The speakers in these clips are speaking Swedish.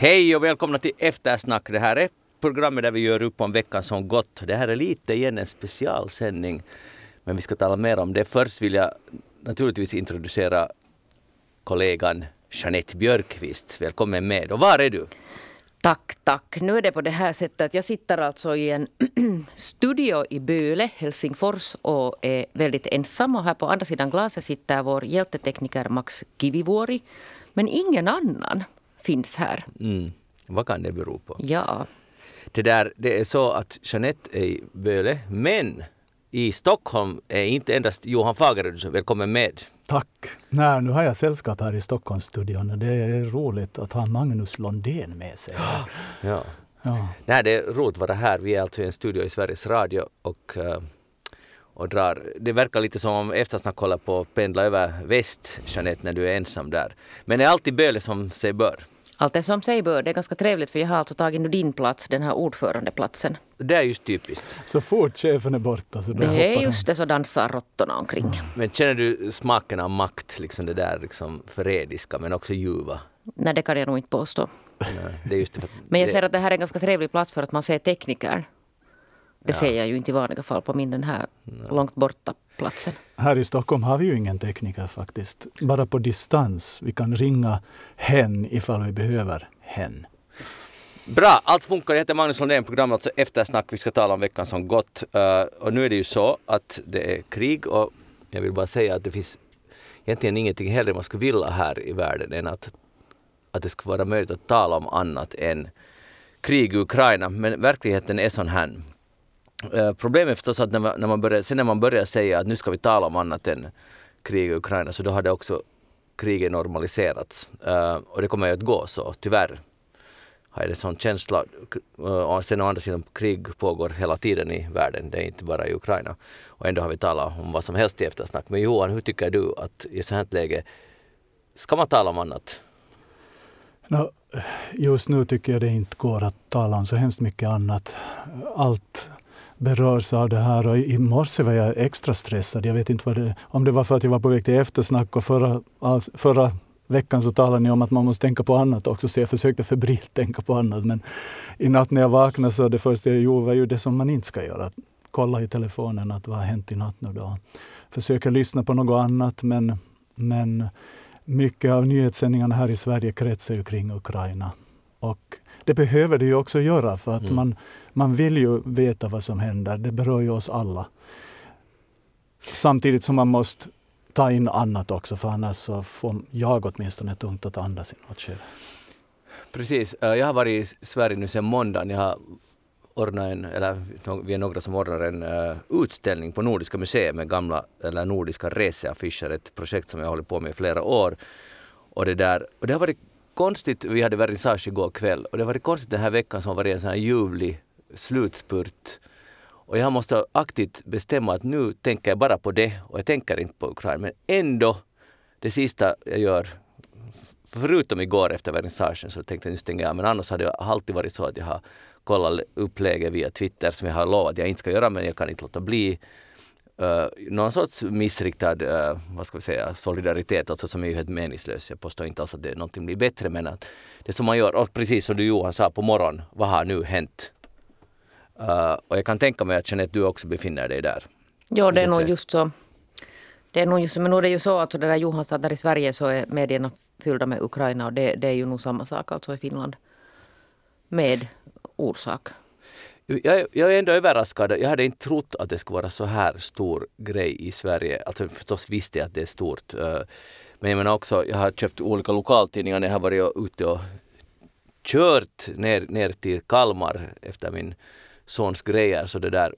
Hej och välkomna till Eftersnack. Det här är programmet där vi gör upp om veckan som gått. Det här är lite igen en specialsändning. Men vi ska tala mer om det. Först vill jag naturligtvis introducera kollegan Jeanette Björkqvist. Välkommen med. Och var är du? Tack, tack. Nu är det på det här sättet att jag sitter alltså i en studio i Böle, Helsingfors och är väldigt ensam. Och här på andra sidan glaset sitter vår hjältetekniker Max Kivivuori. Men ingen annan finns här. Mm. Vad kan det bero på? Ja. Det, där, det är så att Jeanette är i Böle, men i Stockholm är inte endast Johan Fagerud välkommen med. Tack! Nej, nu har jag sällskap här i Stockholmsstudion det är roligt att ha Magnus Londén med sig. Ja. Ja. Nej, det är roligt att vara här. Vi är alltså i en studio i Sveriges Radio och, eh, och drar. Det verkar lite som om eftersnack håller på att pendla över väst, Jeanette, när du är ensam där. Men det är alltid Böle som sig bör. Allt är som sig bör. Det är ganska trevligt för jag har alltså tagit nu din plats, den här ordförandeplatsen. Det är just typiskt. Så fort chefen är borta så då Det är just det så dansar råttorna omkring. Men känner du smaken av makt, liksom det där liksom förrädiska men också ljuva? Nej, det kan jag nog inte påstå. Nej, Det är just det, Men jag ser att det här är en ganska trevlig plats för att man ser tekniker. Det Ja. ser jag ju inte i vanliga fall på min den här långt borta platsen. Här i Stockholm har vi ju ingen tekniker faktiskt. Bara på distans. Vi kan ringa hen ifall vi behöver hen. Bra, allt funkar. Jag heter Magnus Lundén, programmet alltså Eftersnack. Vi ska tala om veckan som gått. Eh, och nu är det ju så att det är krig och jag vill bara säga att det finns egentligen ingenting hellre man skulle vilja här i världen än att, att det skulle vara möjligt att tala om annat än krig i Ukraina. Men verkligheten är sån här. Eh, problemet är förstås att när man, när man börjar, sen när man börjar säga att nu ska vi tala om annat än krig i Ukraina så då har det också kriget normaliserats. Eh, och det kommer ju att gå så, tyvärr har jag en sån känsla. Eh, och sen å andra sidan, krig pågår hela tiden i världen, det är inte bara i Ukraina. Och ändå har vi talat om vad som helst i eftersnack. Men Johan, hur tycker du att i så här läge, ska man tala om annat? No, just nu tycker jag det inte går att tala om så hemskt mycket annat. Allt berörs av det här och i morse var jag extra stressad. Jag vet inte vad det, om det var för att jag var på väg till eftersnack och förra, förra veckan så talade ni om att man måste tänka på annat också så jag försökte febrilt tänka på annat. Men i natt när jag vaknade så det första jag gjorde var ju det som man inte ska göra. Kolla i telefonen att vad har hänt i natt nu då. Försöka lyssna på något annat men, men mycket av nyhetssändningarna här i Sverige kretsar ju kring Ukraina. Och det behöver det ju också göra för att Mm. man, man vill ju veta vad som händer. Det berör ju oss alla. Samtidigt som man måste ta in annat också för annars så får jag åtminstone tungt att andas i något skede. Precis, eh, jag har varit i Sverige nu sedan måndagen. Jag har ordnat en, eller vi är några som ordnar en eh, utställning på Nordiska museet med gamla, eller nordiska reseaffischer, ett projekt som jag håller på med i flera år. Och det, där, och det har varit konstigt, vi hade vernissage igår kväll, och det har varit konstigt den här veckan som har varit en sån här ljuvlig slutspurt. Och jag måste aktivt bestämma att nu tänker jag bara på det och jag tänker inte på Ukraina. Men ändå, det sista jag gör förutom igår efter vernissagen så tänkte jag nu stänger jag men annars hade det alltid varit så att jag har kollat upplägget via Twitter som jag har lovat att jag inte ska göra men jag kan inte låta bli. Uh, någon sorts missriktad, uh, vad ska vi säga, solidaritet alltså som är ju helt meningslös. Jag påstår inte alls att det någonting blir bättre men att det som man gör, och precis som du Johan sa på morgonen, vad har nu hänt? Uh, och jag kan tänka mig att Jeanette, du också befinner dig där. Ja, det är nog just så. Det är nog just, men nu är det ju så att så det där Johan sa, där i Sverige så är medierna fyllda med Ukraina och det, det är ju nog samma sak alltså i Finland. Med orsak. Jag, jag är ändå överraskad. Jag hade inte trott att det skulle vara så här stor grej i Sverige. Alltså förstås visste jag att det är stort. Eh, men jag menar också, jag har köpt olika lokaltidningar när jag har varit ute och kört ner, ner till Kalmar efter min sons grejer. Så det där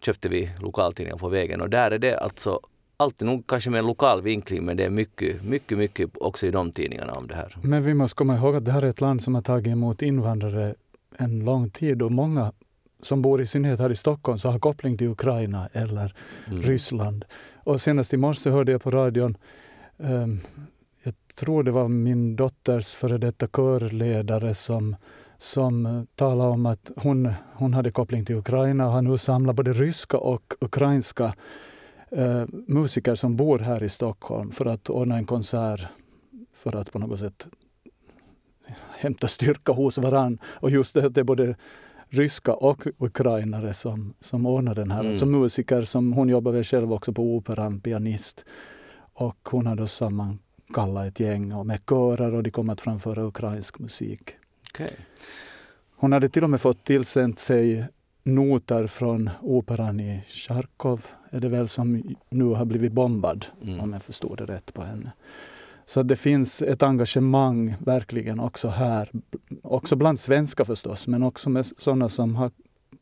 köpte vi lokaltidningar på vägen och där är det alltså alltid nog kanske med en lokal vinkling men det är mycket, mycket, mycket också i de tidningarna om det här. Men vi måste komma ihåg att det här är ett land som har tagit emot invandrare en lång tid och många som bor i synnerhet här i Stockholm så har koppling till Ukraina eller Mm. Ryssland. Och senast i morse hörde jag på radion, ehm, jag tror det var min dotters före detta körledare som, som eh, talade om att hon, hon hade koppling till Ukraina och har nu samlat både ryska och ukrainska eh, musiker som bor här i Stockholm för att ordna en konsert för att på något sätt hämta styrka hos varann. Och just det att det är både ryska och ukrainare som, som ordnar den här. Mm. Alltså musiker som hon jobbar väl själv också på operan, pianist. Och hon har då sammankallat ett gäng och med körer och de kommer att framföra ukrainsk musik. Okay. Hon hade till och med fått tillsänt sig noter från operan i Charkov, är det väl, som nu har blivit bombad, mm. om jag förstod det rätt på henne. Så det finns ett engagemang verkligen också här, också bland svenskar förstås, men också med sådana som har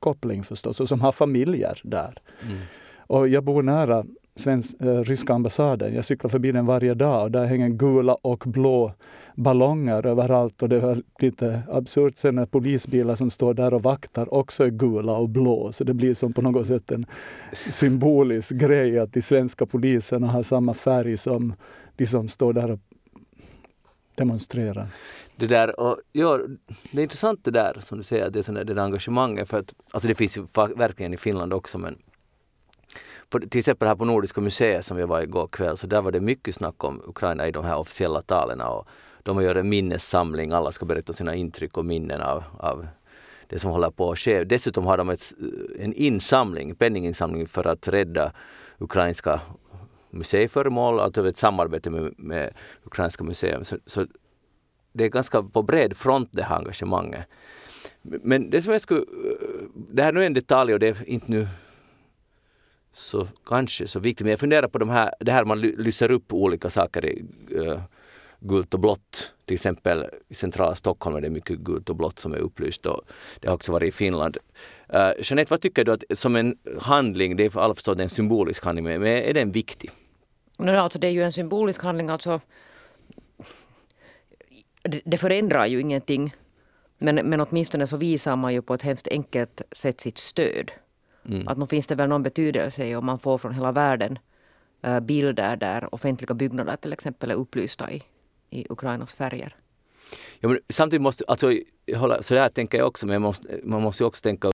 koppling förstås och som har familjer där. Mm. Och jag bor nära svensk, äh, ryska ambassaden. Jag cyklar förbi den varje dag och där hänger gula och blå ballonger överallt och det var lite absurt sen när polisbilar som står där och vaktar också är gula och blå. Så det blir som på något sätt en symbolisk grej att de svenska poliserna har samma färg som de som står där och demonstrerar. Det där, och, ja, det är intressant det där som du säger, det, det där engagemanget för att, alltså det finns ju verkligen i Finland också men på, till exempel här på Nordiska museet som jag var igår kväll, så där var det mycket snack om Ukraina i de här officiella talen och de gör en minnessamling, alla ska berätta sina intryck och minnen av, av det som håller på att ske. Dessutom har de ett, en insamling, penninginsamling för att rädda ukrainska museiföremål, alltså ett samarbete med, med Ukrainska museum. Så, så, det är ganska på bred front det här engagemanget. Men det som jag skulle, det här nu är en detalj och det är inte nu så kanske så viktigt. Men jag funderar på de här, det här man lyser upp olika saker i uh, gult och blått. Till exempel i centrala Stockholm är det mycket gult och blått som är upplyst och det har också varit i Finland. Uh, Jeanette, vad tycker du att som en handling, det är för alla förstått en symbolisk handling, men är den viktig? No, alltså det är ju en symbolisk handling, alltså det, det förändrar ju ingenting. Men, men åtminstone så visar man ju på ett hemskt enkelt sätt sitt stöd. Mm. Att nog finns det väl någon betydelse i om man får från hela världen uh, bilder där offentliga byggnader till exempel är upplysta i, i Ukrainas färger. Ja, men samtidigt måste, alltså, så där tänker jag också, men måste, man måste också tänka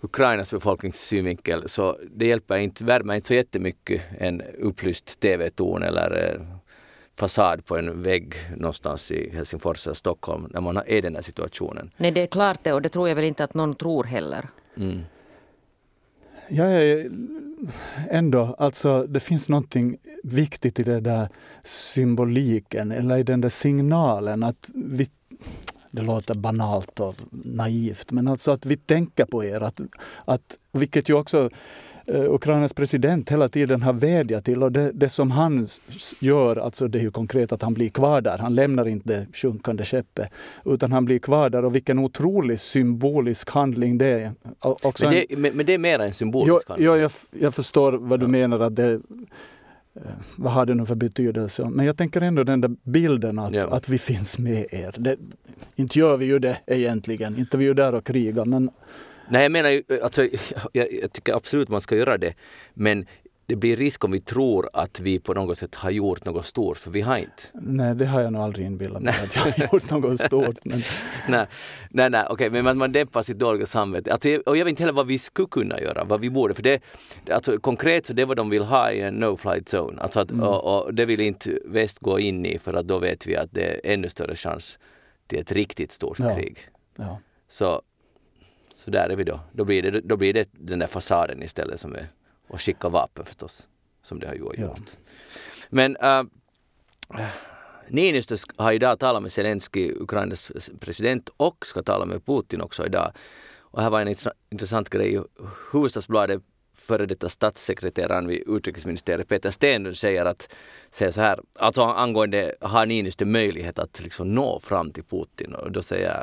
Ukrainas befolkningssynvinkel så det hjälper inte, värmer inte så jättemycket en upplyst TV-torn eller eh, fasad på en vägg någonstans i Helsingfors eller Stockholm när man är i den här situationen. Nej, det är klart det och det tror jag väl inte att någon tror heller. Mm. Jag är ändå, alltså det finns någonting viktigt i den där symboliken eller i den där signalen att vi det låter banalt och naivt, men alltså att vi tänker på er. Att, att, vilket ju också Ukrainas president hela tiden har vädjat till. Och det, det, som han gör, alltså det är ju konkret att han blir kvar där. Han lämnar inte det sjunkande skeppet, utan han blir kvar där. Och vilken otrolig symbolisk handling det är. Också men, det, en, men, men det är mer en symbolisk handling? Ja, jag, jag förstår vad du ja. menar. att det Eh, vad har det nu för betydelse? Men jag tänker ändå den där bilden att, ja. att vi finns med er. Det, inte gör vi ju det egentligen, inte vi är ju där och krigar men Nej, jag menar ju, alltså, jag, jag, tycker absolut man ska göra det. Men det blir risk om vi tror att vi på något sätt har gjort något stort, för vi har inte. Nej, det har jag nog aldrig inbillat mig att jag har gjort något stort. Men... nej, nej, nej okej, men man, dämpar sitt dåliga samvete. Alltså, och jag vet inte heller vad vi skulle kunna göra, vad vi borde, för det, alltså, konkret så det är vad de vill ha i en no-flight zone. Alltså att, mm. och, och, det vill inte väst gå in i, för att då vet vi att det är ännu större chans till ett riktigt stort ja. krig. Ja. Så, så där är vi då. Då blir, det, då blir det den där fasaden istället som är och skicka vapen förstås, som det har ju gjort. Ja. Men äh, Niinistö har idag talat med Zelensky, Ukrainas president, och ska tala med Putin också idag. Och här var en intressant grej. Hufvudstadsbladet före detta statssekreteraren vid utrikesministeriet Peter Stenlund säger att säger så här, alltså angående har Niinistö möjlighet att liksom nå fram till Putin och då säger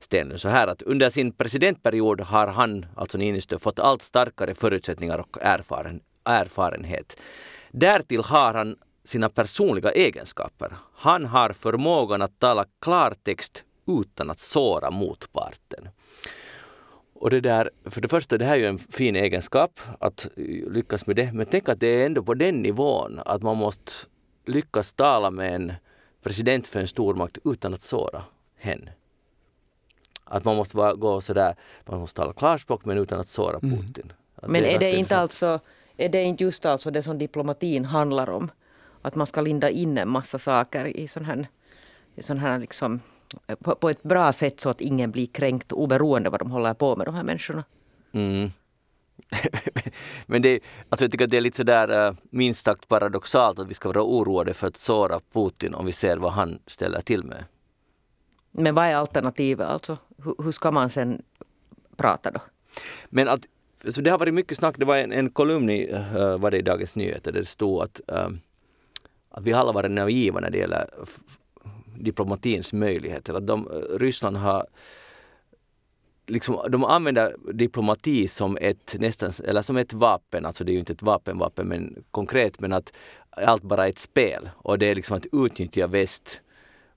Sten så här att under sin presidentperiod har han, alltså Niinistö, fått allt starkare förutsättningar och erfaren, erfarenhet. Därtill har han sina personliga egenskaper. Han har förmågan att tala klartext utan att såra motparten. Och det där, för det första, det här är ju en fin egenskap att lyckas med det, men tänk att det är ändå på den nivån att man måste lyckas tala med en president för en stormakt utan att såra henne. Att man måste vara, gå sådär, man måste tala klarspråk men utan att såra mm. Putin. Mm. Men det är, är, det inte alltså, är det inte just alltså det som diplomatin handlar om? Att man ska linda in en massa saker i sån här, i sån här liksom på, på, ett bra sätt så att ingen blir kränkt oberoende vad de håller på med de här människorna. Mm. Men det, alltså jag tycker att det är lite sådär uh, minst sagt paradoxalt att vi ska vara oroade för att såra Putin om vi ser vad han ställer till med. Men vad är alternativet alltså? Hur, hur ska man sen prata då? Men att, så det har varit mycket snack, det var en, en kolumn i, uh, var det i Dagens Nyheter där det stod att, uh, att vi alla varit naiva när det gäller diplomatins möjligheter. Att de, eh, Ryssland har liksom, de använder diplomati som ett, nästan, eller som ett vapen, alltså det är ju inte ett vapenvapen men konkret, men att allt bara är ett spel och det är liksom att utnyttja väst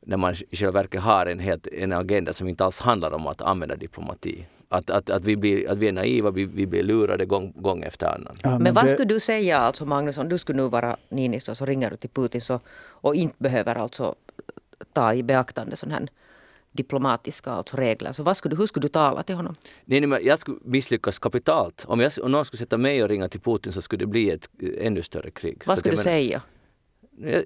när man i själva verket har en, helt, en agenda som inte alls handlar om att använda diplomati. Att, att, att, vi, blir, att vi är naiva, vi, vi blir lurade gång, gång efter annan. Ja, men, men vad det... skulle du säga, alltså Magnus, om du skulle nu vara Niinistö så ringer du till Putin så, och inte behöver alltså ta i beaktande sån här diplomatiska alltså regler. Så vad skulle, hur skulle du tala till honom? Nej, nej, jag skulle misslyckas kapitalt. Om, jag, om någon skulle sätta mig och ringa till Putin så skulle det bli ett ännu större krig. Vad skulle du säga? Jag,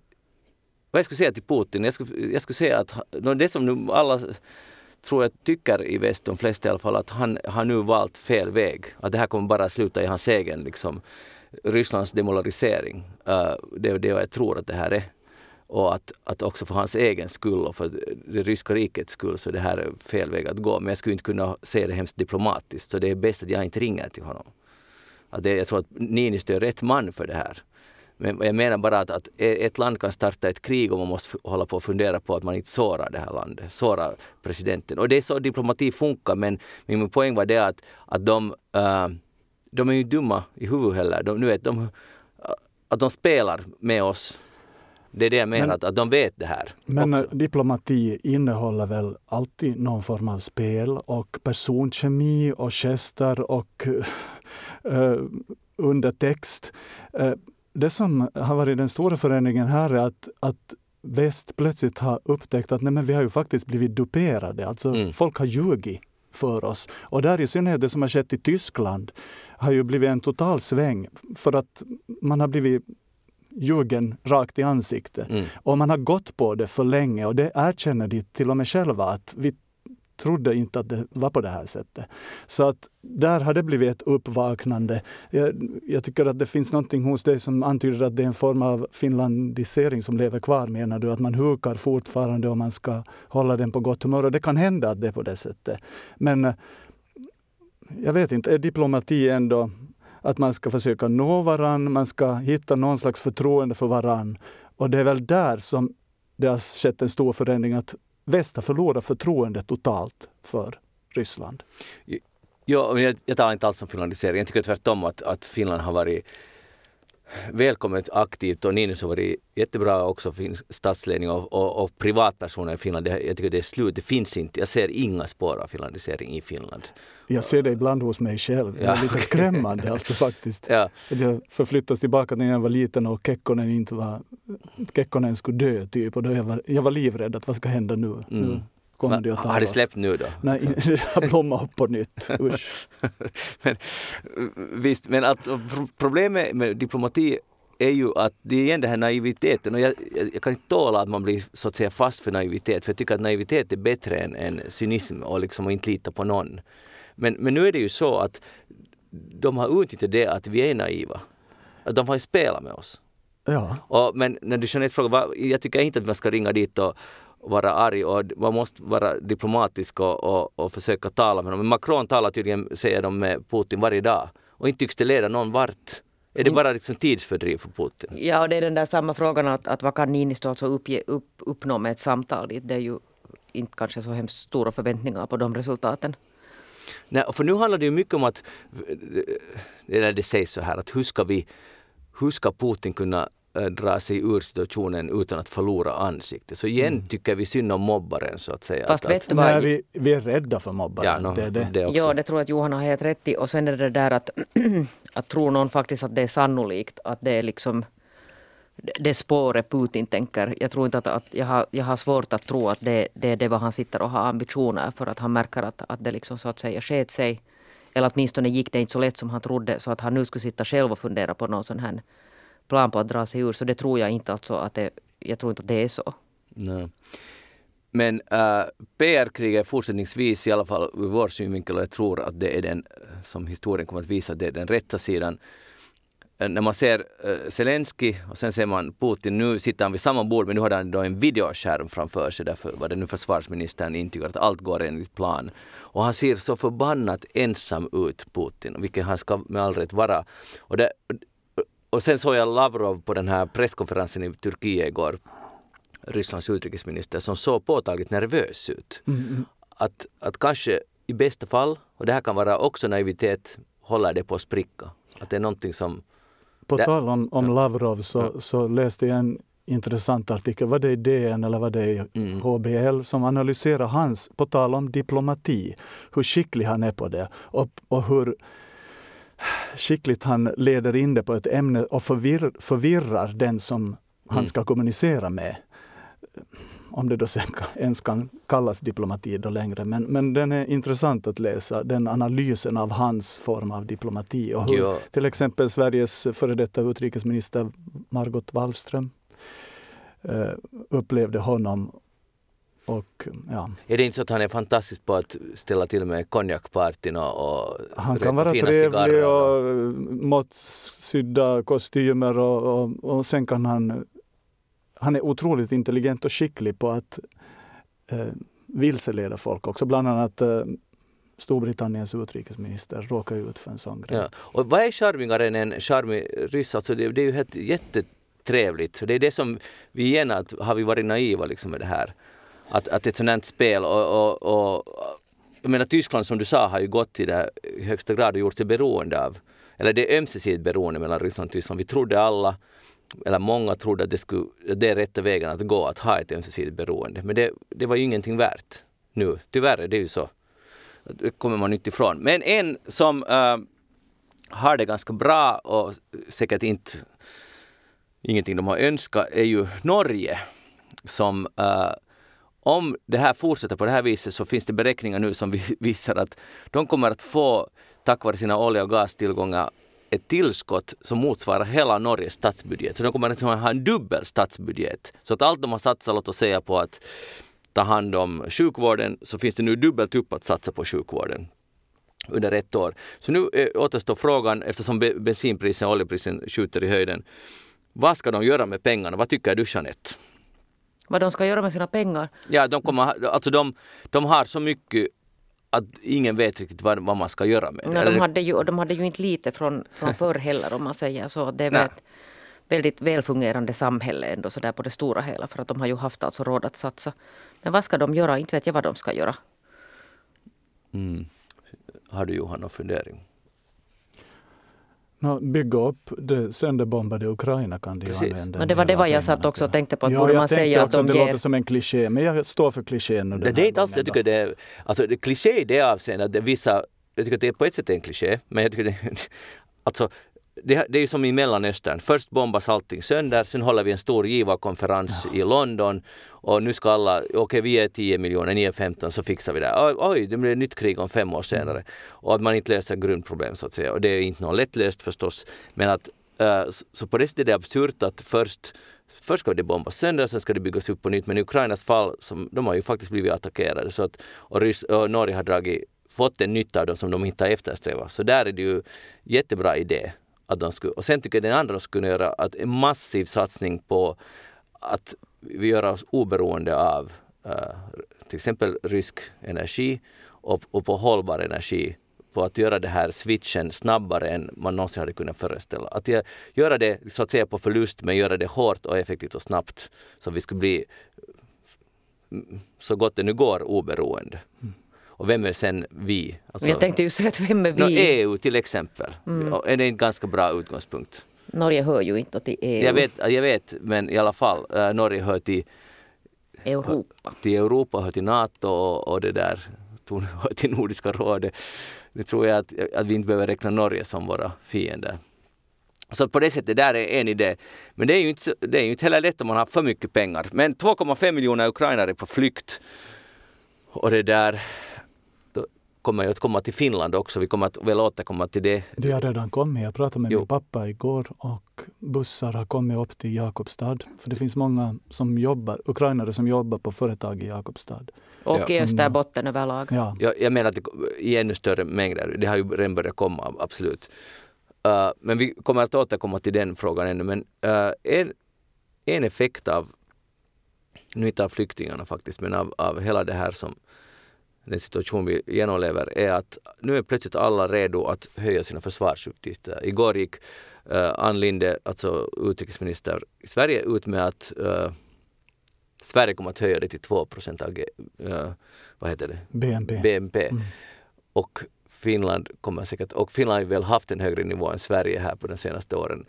vad jag skulle säga till Putin? Jag skulle, jag skulle säga att det som nu alla tror jag tycker i väst, de flesta i alla fall, att han har nu valt fel väg. Att det här kommer bara sluta i hans egen liksom, Rysslands demolarisering. Uh, det är det jag tror att det här är. Och att, att också för hans egen skull och för det ryska rikets skull så är det här fel väg att gå. Men jag skulle inte kunna säga det hemskt diplomatiskt så det är bäst att jag inte ringer till honom. Att det, jag tror att Niinistö är rätt man för det här. Men jag menar bara att, att ett land kan starta ett krig och man måste hålla på och fundera på att man inte sårar det här landet, sårar presidenten. Och det är så diplomati funkar men min poäng var det att, att de, uh, de är ju dumma i huvudet heller. De, nu vet, de, att de spelar med oss det är det jag menar, men, att, att de vet det här. Men också. diplomati innehåller väl alltid någon form av spel och personkemi och gester och uh, undertext. Det som har varit den stora förändringen här är att, att väst plötsligt har upptäckt att nej, men vi har ju faktiskt blivit duperade. Alltså mm. folk har ljugit för oss. Och där i synnerhet det som har skett i Tyskland har ju blivit en total sväng för att man har blivit ljugen rakt i ansiktet. Mm. Och man har gått på det för länge och det erkänner de till och med själva att vi trodde inte att det var på det här sättet. Så att där har det blivit ett uppvaknande. Jag, jag tycker att det finns någonting hos dig som antyder att det är en form av finlandisering som lever kvar menar du? Att man hukar fortfarande och man ska hålla den på gott humör. Och det kan hända att det är på det sättet. Men eh, jag vet inte, är diplomati ändå att man ska försöka nå varann, man ska hitta någon slags förtroende för varann. Och det är väl där som det har skett en stor förändring, att väst har förlorat förtroendet totalt för Ryssland. Ja, jag, jag tar inte alls om finlandisering. Jag tycker tvärtom att, att Finland har varit välkommet aktivt och Ninus har varit jättebra också för statsledning och, och, och privatpersoner i Finland. Det, jag tycker det är slut. Det finns inte. Jag ser inga spår av finlandisering i Finland. Jag ser det ibland hos mig själv. Det är lite skrämmande alltså faktiskt. Ja. Jag förflyttas tillbaka när jag var liten och Kekkonen inte var... Kekkonen skulle dö typ och då jag var, jag var livrädd att vad ska hända nu? Mm. nu kommer det att Har det släppt nu då? Nej, det har blommat upp på nytt. Usch. men, visst, men att problemet med diplomati är ju att det är igen den här naiviteten och jag, jag, kan inte tåla att man blir så att säga fast för naivitet för jag tycker att naivitet är bättre än, än cynism och liksom att inte lita på någon. Men, men nu är det ju så att de har utnyttjat det att vi är naiva. Att de har ju spelat med oss. Ja. Och, men när du Jeanette frågar, jag tycker inte att man ska ringa dit och vara arg och man måste vara diplomatisk och, och, och försöka tala med honom. Men Macron talar tydligen, säger de, med Putin varje dag och inte tycks det leda någon vart. Är det mm. bara liksom tidsfördriv för Putin? Ja, och det är den där samma frågan att, att vad kan Niinistö alltså uppge, upp, uppnå med ett samtal dit? Det är ju inte kanske så hemskt stora förväntningar på de resultaten. Nej, för nu handlar det ju mycket om att, eller det sägs så här att hur ska vi, hur ska Putin kunna Eh, dra sig ur situationen utan att förlora ansiktet. Så igen mm. tycker vi synd om mobbaren så att säga. Fast att, vet du vad? Nej, vi, vi är rädda för mobbaren. Ja, no, det, det. Det ja, det tror jag att Johan har helt rätt i. Och sen är det där att, att tror någon faktiskt att det är sannolikt att det är liksom det spåret Putin tänker. Jag tror inte att, att jag, har, jag har svårt att tro att det, det är det vad han sitter och har ambitioner för att han märker att, att det liksom så att säga sket sig. Eller åtminstone gick det inte så lätt som han trodde så att han nu skulle sitta själv och fundera på någon sån här plan på att dra sig ur. Så det tror jag inte alltså att det, jag tror inte att det är så. Nej. Men äh, PR-kriget fortsättningsvis, i alla fall ur vår synvinkel, och jag tror att det är den äh, som historien kommer att visa, det är den rätta sidan. Äh, när man ser uh, Zelensky och sen ser man Putin, nu sitter han vid samma bord men nu har han då en videoskärm framför sig, därför var det nu försvarsministern intygar att allt går enligt plan. Och han ser så förbannat ensam ut, Putin, vilket han ska med all rätt vara. Och, det, och sen såg jag Lavrov på den här presskonferensen i Turkiet igår Rysslands utrikesminister som såg påtagligt nervös ut. Mm, mm. Att, att kanske i bästa fall, och det här kan vara också naivitet, håller det på att spricka. Att det är någonting som... På det, tal om, om Lavrov så, ja. så läste jag en intressant artikel, var det i DN eller var det i mm. HBL, som analyserar hans, på tal om diplomati, hur skicklig han är på det och, och hur skickligt han leder in det på ett ämne och förvir, förvirrar den som han mm. ska kommunicera med om det då sen ens kan kallas diplomati då längre. Men, men den är intressant att läsa, den analysen av hans form av diplomati. Och hur ja. till exempel Sveriges före detta utrikesminister Margot Wallström eh, upplevde honom och, ja. Är det inte så att han är fantastisk på att ställa till med konjakpartyn och, och Han kan vara trevlig och, och måttsydda kostymer och, och, och sen kan han han är otroligt intelligent och skicklig på att eh, vilseleda folk också. Bland annat eh, Storbritanniens utrikesminister råkar ut för en sån grej. Ja. Och vad är charmigare än en charmig ryss? Alltså det, det är ju helt jättetrevligt. Det är det som vi igen att, har vi varit naiva liksom med det här. Att, att ett sånt här spel och, och, och jag menar Tyskland som du sa har ju gått till det här i högsta grad och gjort sig beroende av, eller det är ömsesidigt beroende mellan Ryssland och Tyskland. Vi trodde alla eller många trodde att det, skulle, det är rätta vägen att gå, att ha ett ömsesidigt beroende. Men det, det var ju ingenting värt nu. Tyvärr är det ju så. Det kommer man inte ifrån. Men en som äh, har det ganska bra och säkert inte ingenting de har önskat är ju Norge som äh, om det här fortsätter på det här viset så finns det beräkningar nu som visar att de kommer att få, tack vare sina olja och gastillgångar, ett tillskott som motsvarar hela Norges statsbudget. Så de kommer att liksom ha en dubbel statsbudget. Så att allt de har satsat, låt oss säga på att ta hand om sjukvården, så finns det nu dubbelt upp att satsa på sjukvården under ett år. Så nu eh, återstår frågan, eftersom bensinprisen och oljeprisen skjuter i höjden, vad ska de göra med pengarna? Vad tycker du Jeanette? Vad de ska göra med sina pengar? Ja, de, kommer, alltså de, de har så mycket att ingen vet riktigt vad, vad man ska göra med det. Nej, de, hade ju, de hade ju inte lite från, från förr heller om man säger så. Det är ett väldigt välfungerande samhälle ändå så där på det stora hela för att de har ju haft alltså råd att satsa. Men vad ska de göra? Inte vet jag vad de ska göra. Mm. Har du Johan någon fundering? No, bygga upp det sönderbombade Ukraina kan de ju använda. Men det var det vad jag satt också och tänkte på. Att ja, borde man säga att de det ger... låter som en kliché, men jag står för klichén. Det, det är inte alls, jag tycker det är, alltså det kliché i det avseendet, att vissa, jag tycker att det är på ett sätt en kliché, men jag tycker det, alltså det, det är som i Mellanöstern. Först bombas allting sönder, sen håller vi en stor givarkonferens ja. i London och nu ska alla, okej okay, vi är 10 miljoner, ni är 15, så fixar vi det. Oj, oj det blir ett nytt krig om fem år senare. Mm. Och att man inte löser grundproblem så att säga. Och det är inte något lättlöst förstås. Men att, uh, så på det sättet är det absurt att först Först ska det bombas sönder, sen ska det byggas upp på nytt. Men i Ukrainas fall, som, de har ju faktiskt blivit attackerade. Så att, och, Rys, och Norge har dragit, fått en nytta av dem som de inte har eftersträvat. Så där är det ju jättebra idé att de skulle, och sen tycker jag den andra skulle göra att en massiv satsning på att vi gör oss oberoende av uh, till exempel rysk energi och, och på hållbar energi på att göra det här switchen snabbare än man någonsin hade kunnat föreställa. Att göra det så att säga på förlust men göra det hårt och effektivt och snabbt så vi skulle bli så gott det nu går oberoende. Mm. Och vem är sen vi? Alltså, jag tänkte ju säga att vem är vi? No, EU till exempel. Mm. Är det en ganska bra utgångspunkt? Norge hör ju inte till EU. Jag vet, jag vet men i alla fall, äh, Norge hör till Europa. Till Europa, hör till NATO och, och det där hör till Nordiska rådet. Nu tror jag att, att vi inte behöver räkna Norge som våra fiender. Så på det sättet, där är en idé. Men det är ju inte, det är ju inte heller lätt om man har för mycket pengar. Men 2,5 miljoner ukrainare på flykt. Och det där, kommer ju att komma till Finland också. Vi kommer att väl återkomma till det. De har redan kommit. Jag pratade med Jo. min pappa igår och bussar har kommit upp till Jakobstad. För det finns många som jobbar, ukrainare som jobbar på företag i Jakobstad. Och Ja. i Österbotten överlag. Ja. Jag, jag menar att det, i ännu större mängder. Det har ju redan börjat komma, absolut. Uh, men vi kommer att återkomma till den frågan ännu. Men uh, en, en effekt av, nu inte av flyktingarna faktiskt, men av, av hela det här som den situation vi genomlever är att nu är plötsligt alla redo att höja sina försvarsutgifter. Igår gick uh, Ann Linde, alltså utrikesminister i Sverige, ut med att uh, Sverige kommer att höja det till 2 procent av uh, vad heter det? BNP. BNP. Mm. Och Finland kommer säkert, och Finland har väl haft en högre nivå än Sverige här på de senaste åren.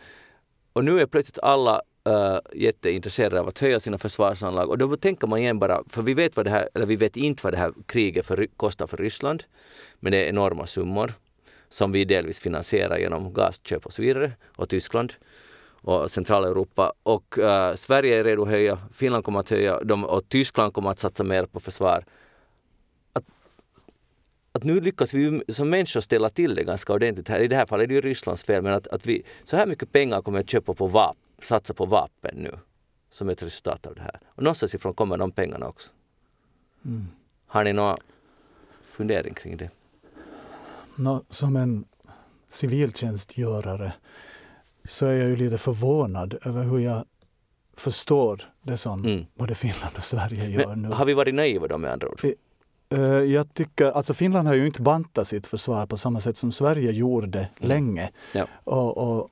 Och nu är plötsligt alla uh, jätteintresserade av att höja sina försvarsanlag och då tänker man igen bara, för vi vet vad det här, eller vi vet inte vad det här kriget för, kostar för Ryssland, men det är enorma summor som vi delvis finansierar genom gasköp och så vidare, och Tyskland och Centraleuropa. Och uh, Sverige är redo att höja, Finland kommer att höja de, och Tyskland kommer att satsa mer på försvar. Att, att nu lyckas vi som människor ställa till det ganska ordentligt här. I det här fallet är det ju Rysslands fel, men att, att vi, så här mycket pengar kommer att köpa på vapen, satsa på vapen nu som ett resultat av det här. Och någonstans ifrån kommer de pengarna också. Mm. Har ni några fundering kring det? Nå, som en civiltjänstgörare så är jag ju lite förvånad över hur jag förstår det som Mm. både Finland och Sverige gör Men nu. har vi varit naiva då med andra ord? Eh, Jag tycker, alltså Finland har ju inte bantat sitt försvar på samma sätt som Sverige gjorde länge. Mm. Ja. Och, och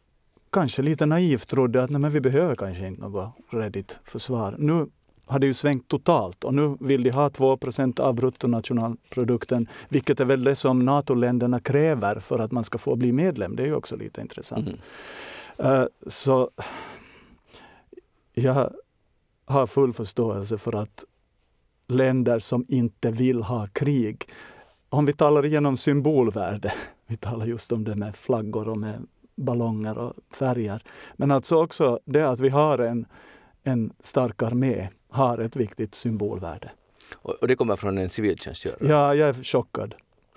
kanske lite naivt trodde att nej, vi behöver kanske inte något redigt försvar. Nu har det ju svängt totalt och nu vill de ha 2% av bruttonationalprodukten, vilket är väl det som NATO-länderna kräver för att man ska få bli medlem. Det är ju också lite intressant. Mm. Eh, Så jag har full förståelse för att länder som inte vill ha krig, om vi talar igenom symbolvärde, vi talar just om det med flaggor och med ballonger och färger, men alltså också det att vi har en, en stark armé har ett viktigt symbolvärde. Och, det kommer från en civiltjänstgörare? Ja, jag är chockad.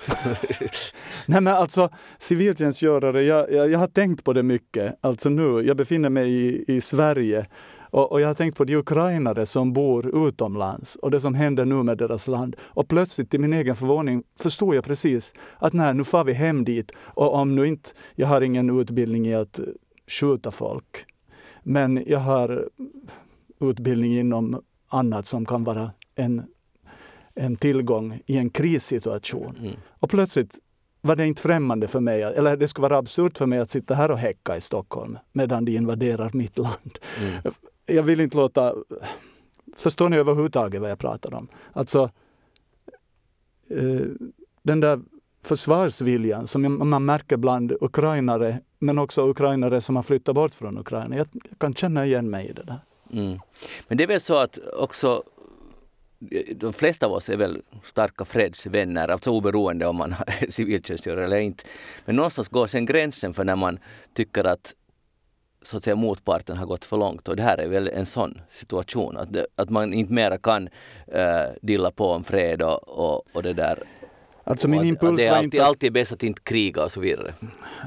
Nej men alltså civiltjänstgörare, jag, jag, jag har tänkt på det mycket. Alltså nu, jag befinner mig i, i Sverige och, och jag har tänkt på de ukrainare som bor utomlands och det som händer nu med deras land. Och plötsligt till min egen förvåning förstod jag precis att nej, nu far vi hem dit och om nu inte, jag har ingen utbildning i att skjuta folk, men jag har utbildning inom annat som kan vara en en tillgång i en krissituation. Mm. Och plötsligt var det inte främmande för mig, eller det skulle vara absurt för mig att sitta här och häcka i Stockholm medan de invaderar mitt land. Mm. Jag vill inte låta... Förstår ni överhuvudtaget vad jag pratar om? Alltså, eh, den där försvarsviljan som man märker bland ukrainare, men också ukrainare som har flyttat bort från Ukraina. Jag, jag kan känna igen mig i det där. Mm. Men det är väl så att också eh, de flesta av oss är väl starka fredsvänner, alltså oberoende om man är civiltjänstgörare eller inte. Men någonstans går sen gränsen för när man tycker att så att säga motparten har gått för långt och det här är väl en sån situation att, det, att man inte mera kan uh, dilla på om fred och, och, och det där. Alltså min att, att impuls det är var alltid, inte att- alltid bäst att inte kriga och så vidare.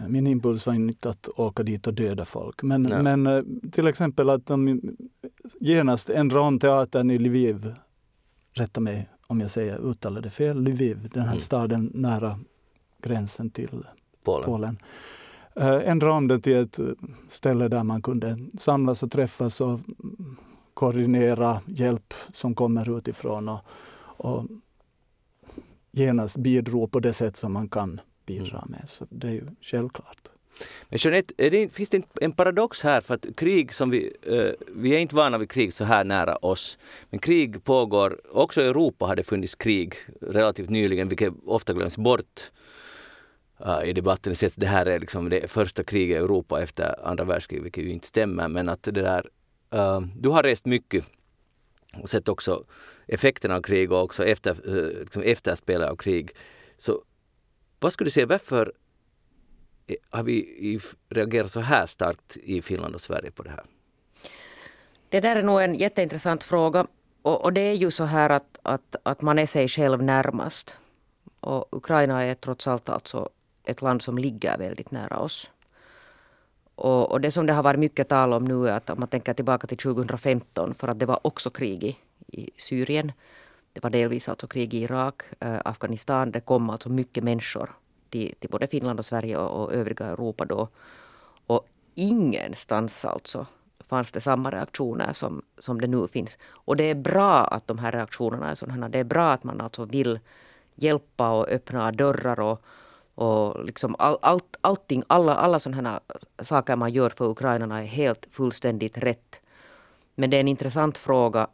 Min impuls var inte att åka dit och döda folk. Men, men eh, till exempel att de genast en ramteatern i Lviv, rätta mig om jag säger uttalar det fel, Lviv, den här Mm. staden nära gränsen till Polen. Polen. En ram den till ett eh, ställe där man kunde samlas och träffas och koordinera hjälp som kommer utifrån och, och genast bidra på det sätt som man kan bidra Mm. med. Så det är ju självklart. Men Jeanette, det, finns det inte en paradox här för att krig som vi, eh, vi är inte vana vid krig så här nära oss. Men krig pågår, också i Europa har det funnits krig relativt nyligen, vilket ofta glöms bort i debatten. Det att det här är liksom det första kriget i Europa efter andra världskriget, vilket ju inte stämmer. Men att det där, uh, du har rest mycket och sett också effekterna av krig och också efter, uh, liksom efterspel av krig. Så vad skulle du säga, varför har vi reagerat så här starkt i Finland och Sverige på det här? Det där är nog en jätteintressant fråga. Och, och det är ju så här att, att, att man är sig själv närmast. Och Ukraina är trots allt alltså ett land som ligger väldigt nära oss. Och, och, det som det har varit mycket tal om nu är att om man tänker tillbaka till 2015 för att det var också krig i, i Syrien. Det var delvis alltså krig i Irak, eh, Afghanistan. Det kom alltså mycket människor till, till både Finland och Sverige och, och övriga Europa då. Och ingenstans alltså fanns det samma reaktioner som, som det nu finns. Och det är bra att de här reaktionerna är sådana. Det är bra att man alltså vill hjälpa och öppna dörrar och, och liksom all, allt, allting, alla, alla sådana saker man gör för ukrainarna är helt fullständigt rätt. Men det är en intressant fråga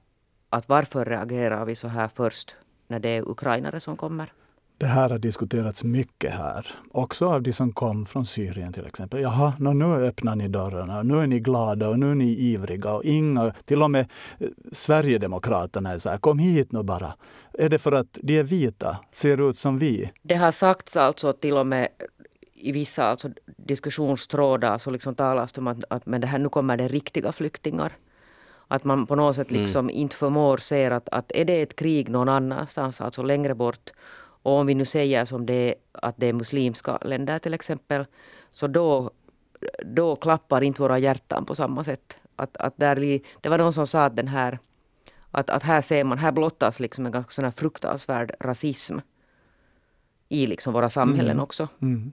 att varför reagerar vi så här först när det är ukrainare som kommer? Det här har diskuterats mycket här, också av de som kom från Syrien till exempel. Jaha, no, nu öppnar ni dörrarna, nu är ni glada och nu är ni ivriga. Och inga, till och med eh, Sverigedemokraterna är så här, kom hit nu bara. Är det för att de är vita, ser ut som vi? Det har sagts alltså till och med i vissa alltså diskussionstrådar så liksom talas det om att, att men det här, nu kommer det riktiga flyktingar. Att man på något sätt mm. liksom mm. inte förmår se att, att är det ett krig någon annanstans, alltså längre bort och om vi nu säger som det är, att det är muslimska länder till exempel, så då, då klappar inte våra hjärtan på samma sätt. Att, att där, det var någon som sa att den här att, att här ser man, här blottas liksom en ganska sån här fruktansvärd rasism i liksom våra samhällen mm. också. Mm.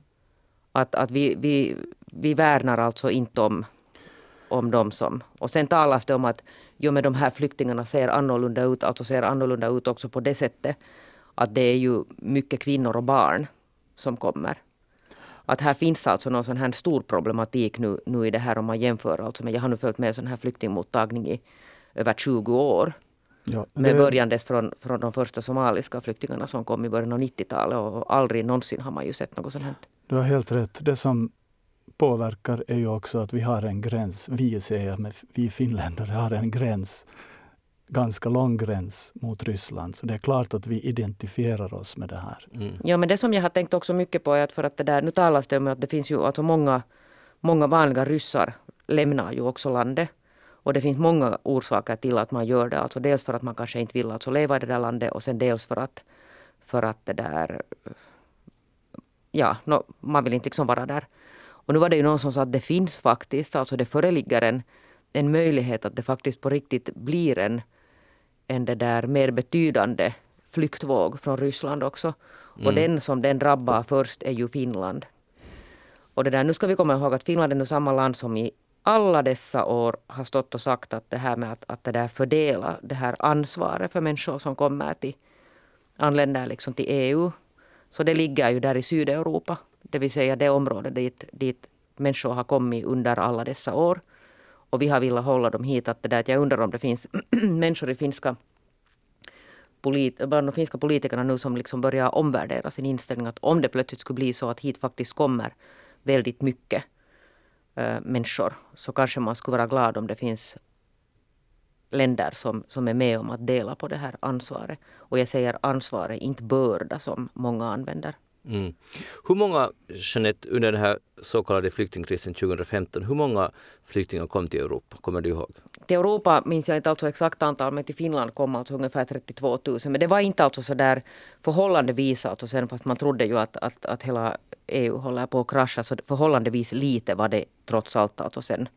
Att, att vi, vi, vi värnar alltså inte om, om dem som... Och sen talas det om att jo, men de här flyktingarna ser annorlunda ut, alltså ser annorlunda ut också på det sättet att det är ju mycket kvinnor och barn som kommer. Att här finns alltså någon sån här stor problematik nu, nu i det här om man jämför alltså med, jag har nu följt med sån här flyktingmottagning i över 20 år. Ja, det... Med börjandes från, från de första somaliska flyktingarna som kom i början av 90-talet och aldrig någonsin har man ju sett något sånt här. Du har helt rätt. Det som påverkar är ju också att vi har en gräns. Vi säger vi finländare har en gräns ganska lång gräns mot Ryssland. Så det är klart att vi identifierar oss med det här. Mm. Ja, men det som jag har tänkt också mycket på är att för att det där, nu talas det om att det finns ju alltså många, många vanliga ryssar lämnar ju också landet. Och det finns många orsaker till att man gör det. Alltså dels för att man kanske inte vill alltså leva i det där landet och sen dels för att, för att det där, ja, no, man vill inte liksom vara där. Och nu var det ju någon som sa att det finns faktiskt, alltså det föreligger en, en möjlighet att det faktiskt på riktigt blir en en det där mer betydande flyktvåg från Ryssland också. Mm. Och den som den drabbar först är ju Finland. Och det där, nu ska vi komma ihåg att Finland är nu samma land som i alla dessa år har stått och sagt att det här med att, att det där fördela det här ansvaret för människor som kommer till anländer liksom till EU. Så det ligger ju där i Sydeuropa, det vill säga det område dit, dit människor har kommit under alla dessa år. Och vi har velat hålla dem hit. Att det där, att jag undrar om det finns människor i finska polit, bland de finska politikerna nu som liksom börjar omvärdera sin inställning. Att om det plötsligt skulle bli så att hit faktiskt kommer väldigt mycket äh, människor så kanske man skulle vara glad om det finns länder som, som är med om att dela på det här ansvaret. Och jag säger ansvaret, inte börda som många använder. Mm. Hur många, Jeanette, under den här så kallade flyktingkrisen 2015, hur många flyktingar kom till Europa? Kommer du ihåg? Till Europa minns jag inte alltså exakt antal, men till Finland kom alltså ungefär 32 000. Men det var inte alltså så där förhållandevis, alltså sen, fast man trodde ju att, att, att hela EU håller på att krascha, så förhållandevis lite var det trots allt alltså sen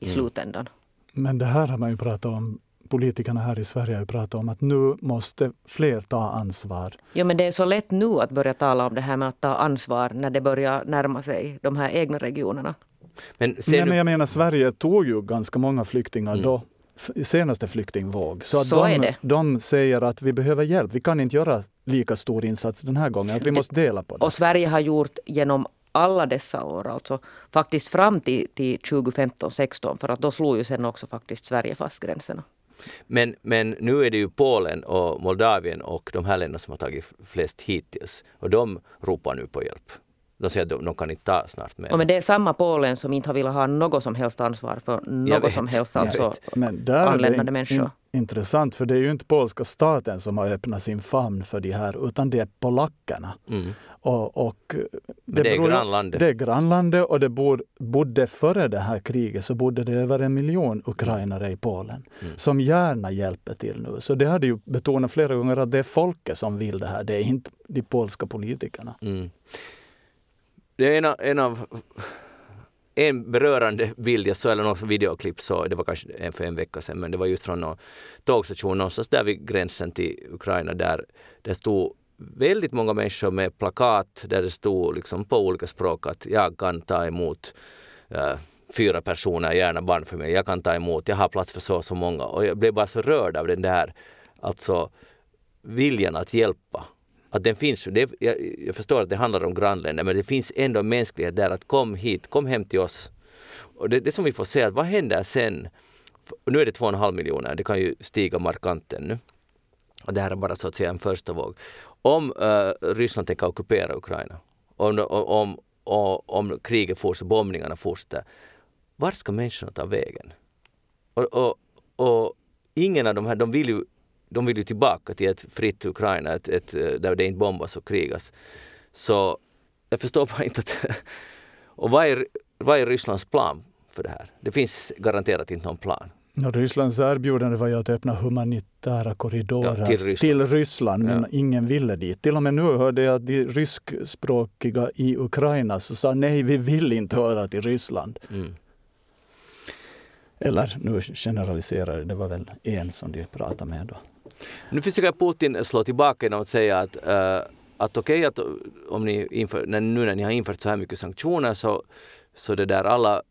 i mm. slutändan. Men det här har man ju pratat om politikerna här i Sverige har pratat om att nu måste fler ta ansvar. Jo, men det är så lätt nu att börja tala om det här med att ta ansvar när det börjar närma sig de här egna regionerna. Men, Nej, men jag menar, Sverige tog ju ganska många flyktingar mm. då senaste flyktingvåg. Så, att så de, de säger att vi behöver hjälp. Vi kan inte göra lika stor insats den här gången. Att vi måste dela på det. Och Sverige har gjort genom alla dessa år, alltså faktiskt fram till, till 2015-16, för att då slog ju sen också faktiskt Sverige fast gränserna. Men, men nu är det ju Polen och Moldavien och de här länderna som har tagit flest hittills. Och de ropar nu på hjälp. De säger att de, de kan inte ta snart mer. Och men det är samma Polen som inte har velat ha något som helst ansvar för något som helst alltså men där anländande människor. intressant, för det är ju inte polska staten som har öppnat sin famn för de här, utan det är polackerna. Mm. Och, och det, det är grannlandet. Det är grannlandet och det bor, bodde före det här kriget så bodde det över en miljon ukrainare i Polen mm. som gärna hjälper till nu. Så det hade ju betonat flera gånger att det är folket som vill det här, det är inte de polska politikerna. Mm. Det är en av, en av en berörande bild jag såg, eller något videoklipp, så det var kanske en för en vecka sedan, men det var just från någon tågstation någonstans där vid gränsen till Ukraina där det stod väldigt många människor med plakat där det stod liksom på olika språk att jag kan ta emot äh, fyra personer, gärna barnfamilj, jag kan ta emot, jag har plats för så och så många. Och jag blev bara så rörd av den där alltså viljan att hjälpa. Att den finns, det, jag, jag förstår att det handlar om grannländer men det finns ändå mänsklighet där att kom hit, kom hem till oss. Och det, det som vi får se, vad händer sen? Nu är det två och en halv miljoner, det kan ju stiga markant ännu. Och det här är bara så att säga en första våg. Om uh, Ryssland tänker ockupera Ukraina, om, om, om, om kriget fortsätter, bombningarna fortsätter, vart ska människorna ta vägen? Och, och, och ingen av de här, de vill ju de vill ju tillbaka till ett fritt Ukraina, ett, ett, där det inte bombas och krigas. Så jag förstår bara inte att... och vad är, vad är Rysslands plan för det här? Det finns garanterat inte någon plan. Ja, Rysslands erbjudande var ju att öppna humanitära korridorer ja, till Ryssland, till Ryssland men ja. ingen ville dit. Till och med nu hörde jag att de ryskspråkiga i Ukraina så sa nej, vi vill inte höra till Ryssland. Mm. Eller nu generaliserar det, det var väl en som de pratade med då. Nu försöker Putin slå tillbaka genom att säga att, uh, att okej, okay, att om ni inför, när, nu när ni har infört så här mycket sanktioner så, så det där alla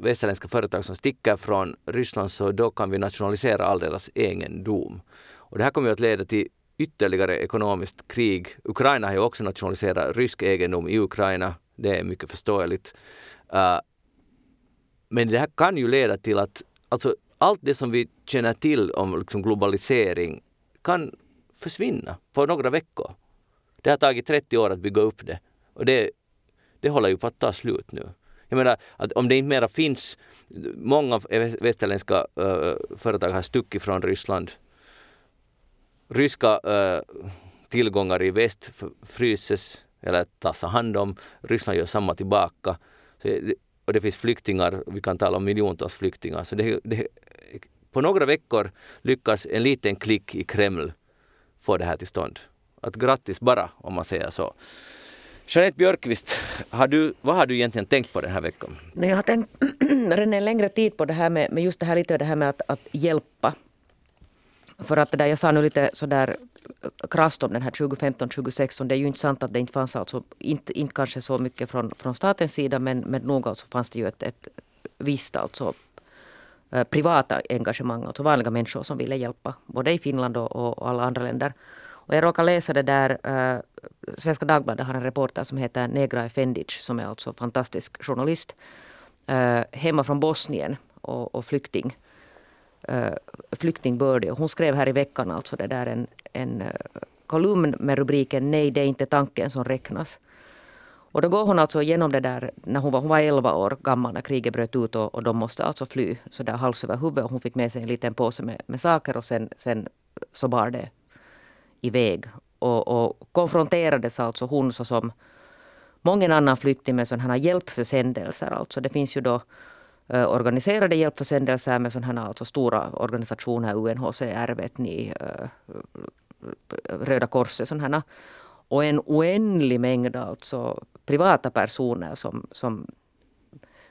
västerländska företag som sticker från Ryssland så då kan vi nationalisera all deras egendom. Och det här kommer ju att leda till ytterligare ekonomiskt krig. Ukraina har ju också nationaliserat rysk egendom i Ukraina. Det är mycket förståeligt. Uh, men det här kan ju leda till att alltså, allt det som vi känner till om liksom, globalisering kan försvinna på några veckor. Det har tagit 30 år att bygga upp det och det, det håller ju på att ta slut nu. Jag menar att om det inte mera finns, många västerländska äh, företag har stuckit från Ryssland. Ryska äh, tillgångar i väst fryses eller tas hand om. Ryssland gör samma tillbaka. Så, och det finns flyktingar, vi kan tala om miljontals flyktingar. Så det, det, på några veckor lyckas en liten klick i Kreml få det här till stånd. Att grattis bara, om man säger så. Jeanette Björkqvist, har du, vad har du egentligen tänkt på den här veckan? Jag har tänkt redan en längre tid på det här med, med just det här lite det här med att, att hjälpa. För att det där, jag sa nu lite sådär krasst om den här 2015-2016. Det är ju inte sant att det inte fanns alltså, inte, inte kanske så mycket från, från statens sida men, men nog alltså fanns det ju ett, ett visst alltså Eh, privata engagemang, alltså vanliga människor som ville hjälpa, både i Finland och, och alla andra länder. Och jag råkade läsa det där, äh, Svenska Dagbladet har en reporter som heter Negra Efendic, som är alltså fantastisk journalist, äh, hemma från Bosnien och, och flykting, äh, flyktingbördig. Hon skrev här i veckan alltså det där en, en kolumn med rubriken Nej, det är inte tanken som räknas. Och då går hon alltså igenom det där när hon var, hon var 11 år gammal när kriget bröt ut och, och de måste alltså fly så där hals över huvud. Och hon fick med sig en liten påse med, med saker och sen, sen så bar det iväg. Och, och konfronterades alltså hon så som många annan flykting med sådana här hjälpförsändelser. Alltså det finns ju då eh, organiserade hjälpförsändelser med sådana här alltså stora organisationer, UNHCR, vet ni, eh, Röda Korset, sådana och en oändlig mängd alltså privata personer som, som,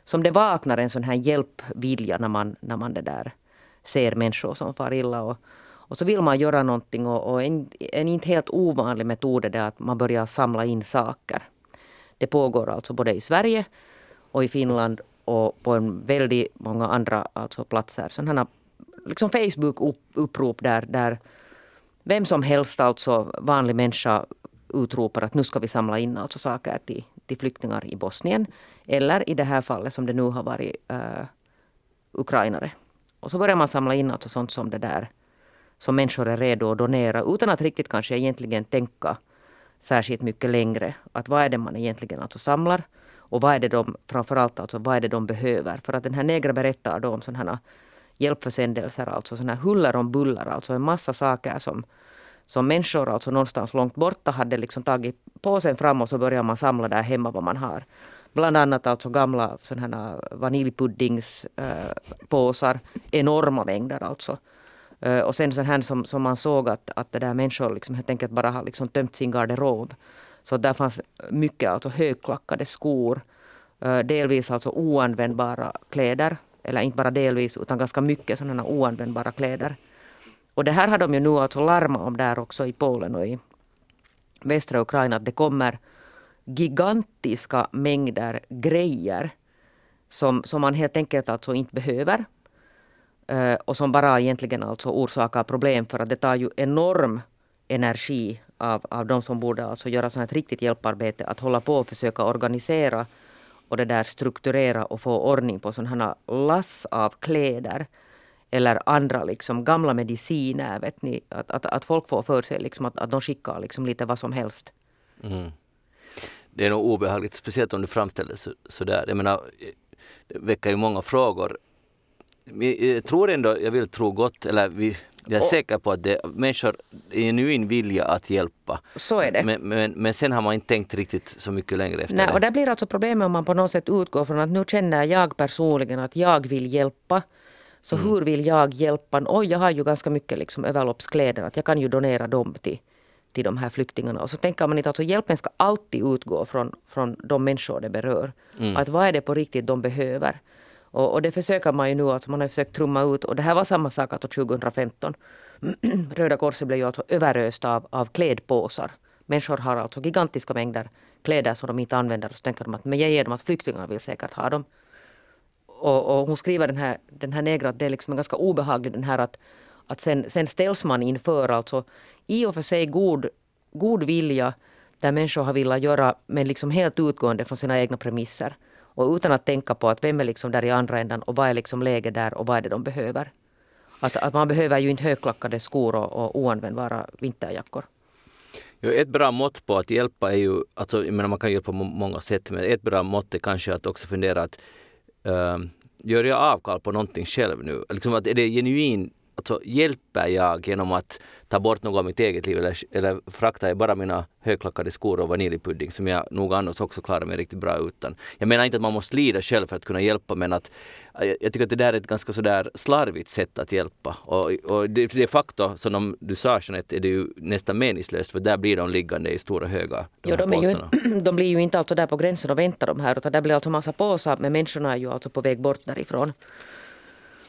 som det vaknar en sån här hjälpvilja när man, när man det där ser människor som far illa. Och, och så vill man göra någonting och, och en, en inte helt ovanlig metod är att man börjar samla in saker. Det pågår alltså både i Sverige och i Finland och på en väldigt många andra alltså platser. Sådana liksom Facebook-upprop där, där vem som helst, alltså vanlig människa, utropar att nu ska vi samla in alltså saker till, till flyktingar i Bosnien. Eller i det här fallet som det nu har varit uh, ukrainare. Och så börjar man samla in alltså sånt som det där som människor är redo att donera utan att riktigt kanske egentligen tänka särskilt mycket längre. Att vad är det man egentligen alltså samlar och vad är det de, framförallt alltså, vad är det de behöver. För att den här Negra berättar då om sådana hjälpförsändelser, alltså sådana här huller om bullar, alltså en massa saker som, som människor alltså någonstans långt borta hade liksom tagit påsen fram och så börjar man samla där hemma vad man har. Bland annat alltså gamla sådana vaniljpuddingspåsar, eh, äh, enorma mängder alltså. Äh, och sen sån här som, som man såg att, att det där människor liksom helt enkelt bara har liksom tömt sin garderob. Så där fanns mycket alltså högklackade skor, äh, delvis alltså oanvändbara kläder. Eller inte bara delvis utan ganska mycket sådana oanvändbara kläder. Och det här har de ju nu alltså larmat om där också i Polen och i västra Ukraina att det kommer gigantiska mängder grejer som, som man helt enkelt alltså inte behöver. Eh, och som bara egentligen alltså orsakar problem för att det tar ju enorm energi av, av de som borde alltså göra sånt riktigt hjälparbete att hålla på och försöka organisera och det där strukturera och få ordning på sådana här lass av kläder eller andra liksom gamla mediciner. Vet ni, att, att, att folk får för sig liksom att, att de skickar liksom lite vad som helst. Mm. Det är nog obehagligt, speciellt om du framställer så, sådär. Jag menar, det väcker ju många frågor. Jag tror ändå, jag vill tro gott, eller vi, jag är och, säker på att det, människor är genuin vilja att hjälpa. Så är det. Men, men, men, sen har man inte tänkt riktigt så mycket längre efter Nej, det. Och där blir alltså problemet om man på något sätt utgår från att nu känner jag personligen att jag vill hjälpa. Så mm. hur vill jag hjälpa? Oj, jag har ju ganska mycket liksom överloppskläder. Att jag kan ju donera dem till, till de här flyktingarna. Och så tänker man inte alltså hjälpen ska alltid utgå från, från de människor det berör. Mm. Att vad är det på riktigt de behöver? Och, och, det försöker man ju nu, alltså man har försökt trumma ut. Och det här var samma sak alltså 2015. Röda Korset blev ju alltså överöst av, av klädpåsar. Människor har alltså gigantiska mängder kläder som de inte använder. Och så tänker de att men jag ger dem att flyktingarna vill säkert ha dem och, och, hon skriver den här, den här negra att det är liksom ganska obehagligt den här att, att sen, sen ställs man inför alltså i och för sig god, god vilja där människor har velat göra men liksom helt utgående från sina egna premisser. Och utan att tänka på att vem är liksom där i andra ändan och vad är liksom läget där och vad är det de behöver. Att, att man behöver ju inte högklackade skor och, och oanvändbara vinterjackor. Jo, ett bra mått på att hjälpa är ju, alltså jag menar man kan hjälpa på många sätt, men ett bra mått är kanske att också fundera att Ehm, gör jag avkall på någonting själv nu? Liksom att är det genuin alltså, hjälper jag genom att ta bort något av mitt eget liv eller, eller fraktar jag bara mina högklackade skor och vaniljpudding som jag nog annars också klarar mig riktigt bra utan. Jag menar inte att man måste lida själv för att kunna hjälpa men att jag, jag tycker att det där är ett ganska sådär slarvigt sätt att hjälpa. Och, och det, de facto, som de, du sa Jeanette, är det ju nästan meningslöst för där blir de liggande i stora högar. De, jo, de, är ju, de blir ju inte alltså där på gränsen och väntar de här utan där blir alltså massa påsar men människorna är ju alltså på väg bort därifrån.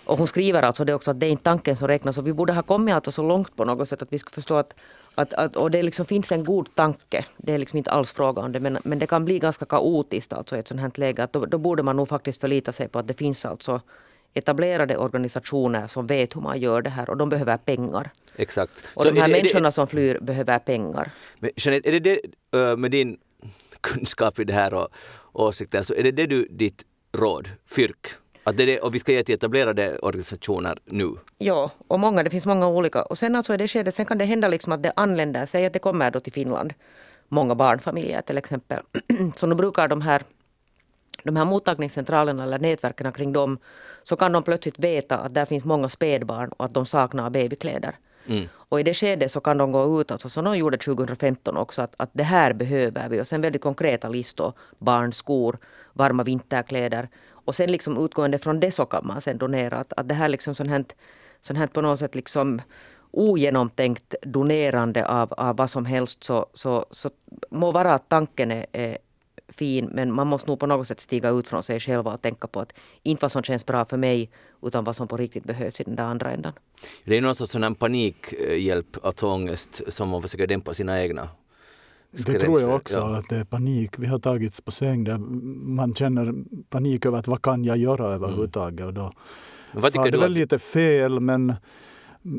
Och hon skriver alltså det också att det är inte tanken som räknas. Och vi borde ha kommit alltså så långt på något sätt att vi skulle förstå att, att, att och det liksom finns en god tanke. Det är liksom inte alls fråga om det. Men, men det kan bli ganska kaotiskt alltså i ett sånt här läge. Att då, då borde man nog faktiskt förlita sig på att det finns alltså etablerade organisationer som vet hur man gör det här och de behöver pengar. Exakt. Och så de här människorna det, som flyr behöver pengar. Men Jeanette, är det det med din kunskap i det här och åsikter, så är det det du, ditt råd, fyrk, att det är det, och vi ska ge till etablerade organisationer nu. Ja, och många, det finns många olika. Och sen alltså i det skedet, sen kan det hända liksom att det anländer, säg att det kommer då till Finland, många barnfamiljer till exempel. Så nu brukar de här, de här mottagningscentralerna eller nätverken kring dem, så kan de plötsligt veta att där finns många spädbarn och att de saknar babykläder. Mm. Och i det skedet så kan de gå ut, alltså som de gjorde 2015 också, att, att det här behöver vi. Och sen väldigt konkreta listor. Barnskor, varma vinterkläder. Och sen liksom utgående från det så kan man sen donera. Att, att det här liksom sånt här, sånt här på något sätt liksom ogenomtänkt donerande av, av vad som helst så, så, så må vara att tanken är, är fin men man måste nog på något sätt stiga ut från sig själv och tänka på att inte vad som känns bra för mig utan vad som på riktigt behövs i den där andra ändan. Det är någon sorts sån panikhjälp, alltså ångest som man försöker dämpa sina egna det tror jag också, ja. att det är panik. Vi har tagits på säng där man känner panik över att vad kan jag göra mm. överhuvudtaget. Och då vad tycker det är väl lite fel men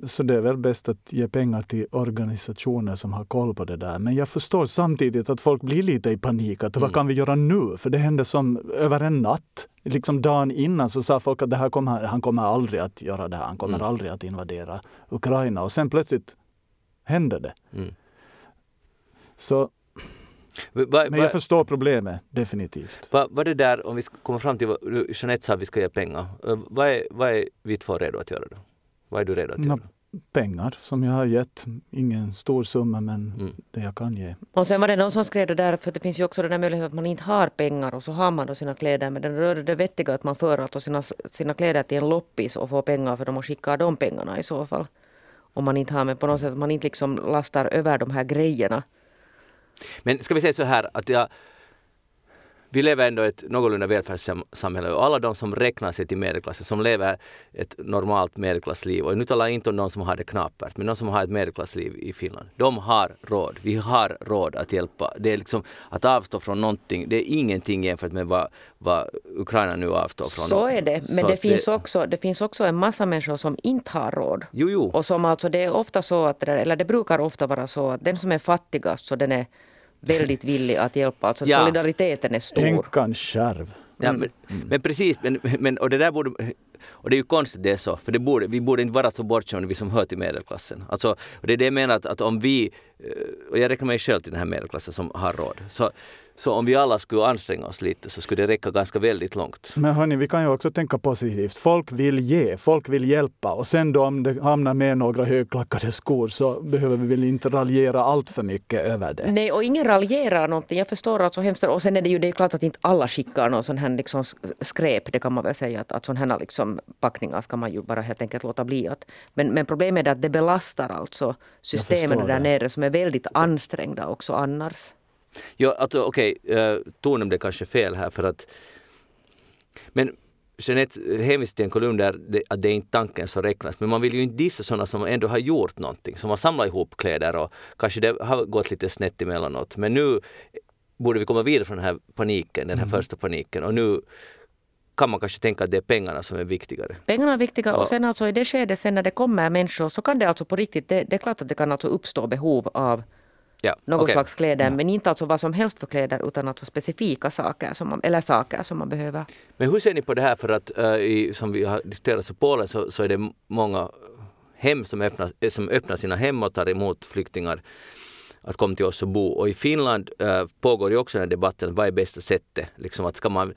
så det är väl bäst att ge pengar till organisationer som har koll på det där. Men jag förstår samtidigt att folk blir lite i panik. Att mm. Vad kan vi göra nu? För det hände som över en natt. Liksom dagen innan så sa folk att det här kommer, han kommer aldrig att göra det här. Han kommer mm. aldrig att invadera Ukraina. Och sen plötsligt hände det. Mm. Så Va, Men jag förstår problemet, definitivt. Vad va det där, om vi kommer fram till vad Jeanette sa att vi ska ge pengar. Vad är, vad är vi två redo att göra då? Vad är du redo att göra? pengar som jag har gett. Ingen stor summa men mm. det jag kan ge. Och sen var det någon som skrev det där, för det finns ju också den där möjligheten att man inte har pengar och så har man då sina kläder. Men den rör det vettiga att man för alltså sina, sina kläder till en loppis och får pengar för dem och skickar de pengarna i så fall. Om man inte har, men på något sätt att man inte liksom lastar över de här grejerna. Men ska vi säga så här att jag vi lever ändå i ett någorlunda välfärdssamhälle och alla de som räknar sig till medelklassen, som lever ett normalt medelklassliv, och nu talar jag inte om de som har det knapert, men de som har ett medelklassliv i Finland, de har råd. Vi har råd att hjälpa. Det är liksom att avstå från någonting, det är ingenting jämfört med vad, vad Ukraina nu avstår från. Så är det, men det, det, finns också, det finns också en massa människor som inte har råd. Jo, jo. Och som alltså, det är ofta så att, eller det brukar ofta vara så att den som är fattigast, så den är väldigt villig att hjälpa. Alltså ja. solidariteten är stor. Änkan själv. Ja, men, mm. men, precis, men, men, och det där borde, och det är ju konstigt det är så, för det borde, vi borde inte vara så bortskämda vi som hör till medelklassen. Alltså, och det är det jag menar att, att om vi, eh, och jag räknar mig själv till den här medelklassen som har råd, så så om vi alla skulle anstränga oss lite så skulle det räcka ganska väldigt långt. Men hörni, vi kan ju också tänka positivt. Folk vill ge, folk vill hjälpa och sen då om det hamnar med några högklackade skor så behöver vi väl inte raljera allt för mycket över det. Nej, och ingen raljerar någonting. Jag förstår att så hemskt och sen är det ju det är klart att inte alla skickar någon sån här liksom skräp. Det kan man väl säga att, att sån här liksom packningar ska man ju bara helt enkelt låta bli. Att, men, men problemet är att det belastar alltså systemen där nere som är väldigt ansträngda också annars. Ja, alltså okej, okay, uh, tonen blev kanske fel här för att men Jeanette hänvisar till en kolumn där det, att det är inte tanken som räknas. Men man vill ju inte dissa sådana som ändå har gjort någonting, som har samlat ihop kläder och kanske det har gått lite snett emellanåt. Men nu borde vi komma vidare från den här paniken, den här mm. första paniken och nu kan man kanske tänka att det är pengarna som är viktigare. Pengarna är viktiga och sen alltså i det skedet sen när det kommer människor så kan det alltså på riktigt, det, det är klart att det kan alltså uppstå behov av Ja, något okay. slags kläder, ja. men inte alltså vad som helst för kläder utan alltså specifika saker som man, eller saker som man behöver. Men hur ser ni på det här för att uh, i, som vi har diskuterat i Polen så, så är det många hem som öppnar, som öppnar sina hem och tar emot flyktingar att komma till oss och bo. Och i Finland äh, pågår ju också den här debatten, vad är bästa sättet? Liksom att ska man eh,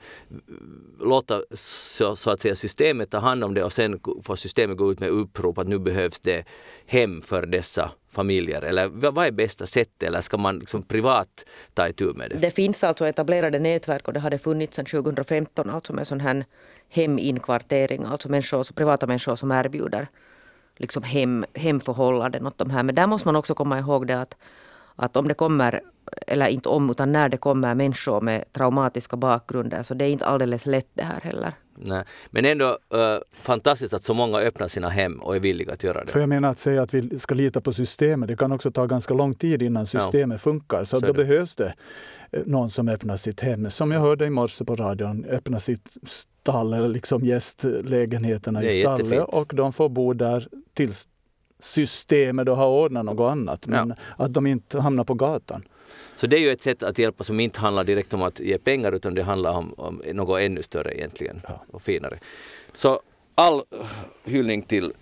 låta så, så, att säga systemet ta hand om det och sen får systemet gå ut med upprop att nu behövs det hem för dessa familjer? Eller vad är bästa sättet? Eller ska man liksom privat ta itu med det? Det finns alltså etablerade nätverk och det har det funnits sedan 2015 alltså med sån här heminkvartering, alltså människor, privata människor som erbjuder liksom hem, hemförhållanden åt de här. Men där måste man också komma ihåg det att att om det kommer, eller inte om, utan när det kommer människor med traumatiska bakgrunder, så det är inte alldeles lätt det här heller. Nej. Men ändå uh, fantastiskt att så många öppnar sina hem och är villiga att göra det. För jag menar att säga att vi ska lita på systemet, det kan också ta ganska lång tid innan systemet ja. funkar. Så, så då det. behövs det eh, någon som öppnar sitt hem. Som jag hörde i morse på radion, öppna sitt stall eller liksom gästlägenheterna i stallet och de får bo där tills systemet och har ordnat något annat. Men ja. att de inte hamnar på gatan. Så det är ju ett sätt att hjälpa som inte handlar direkt om att ge pengar utan det handlar om, om något ännu större egentligen ja. och finare. Så all hyllning till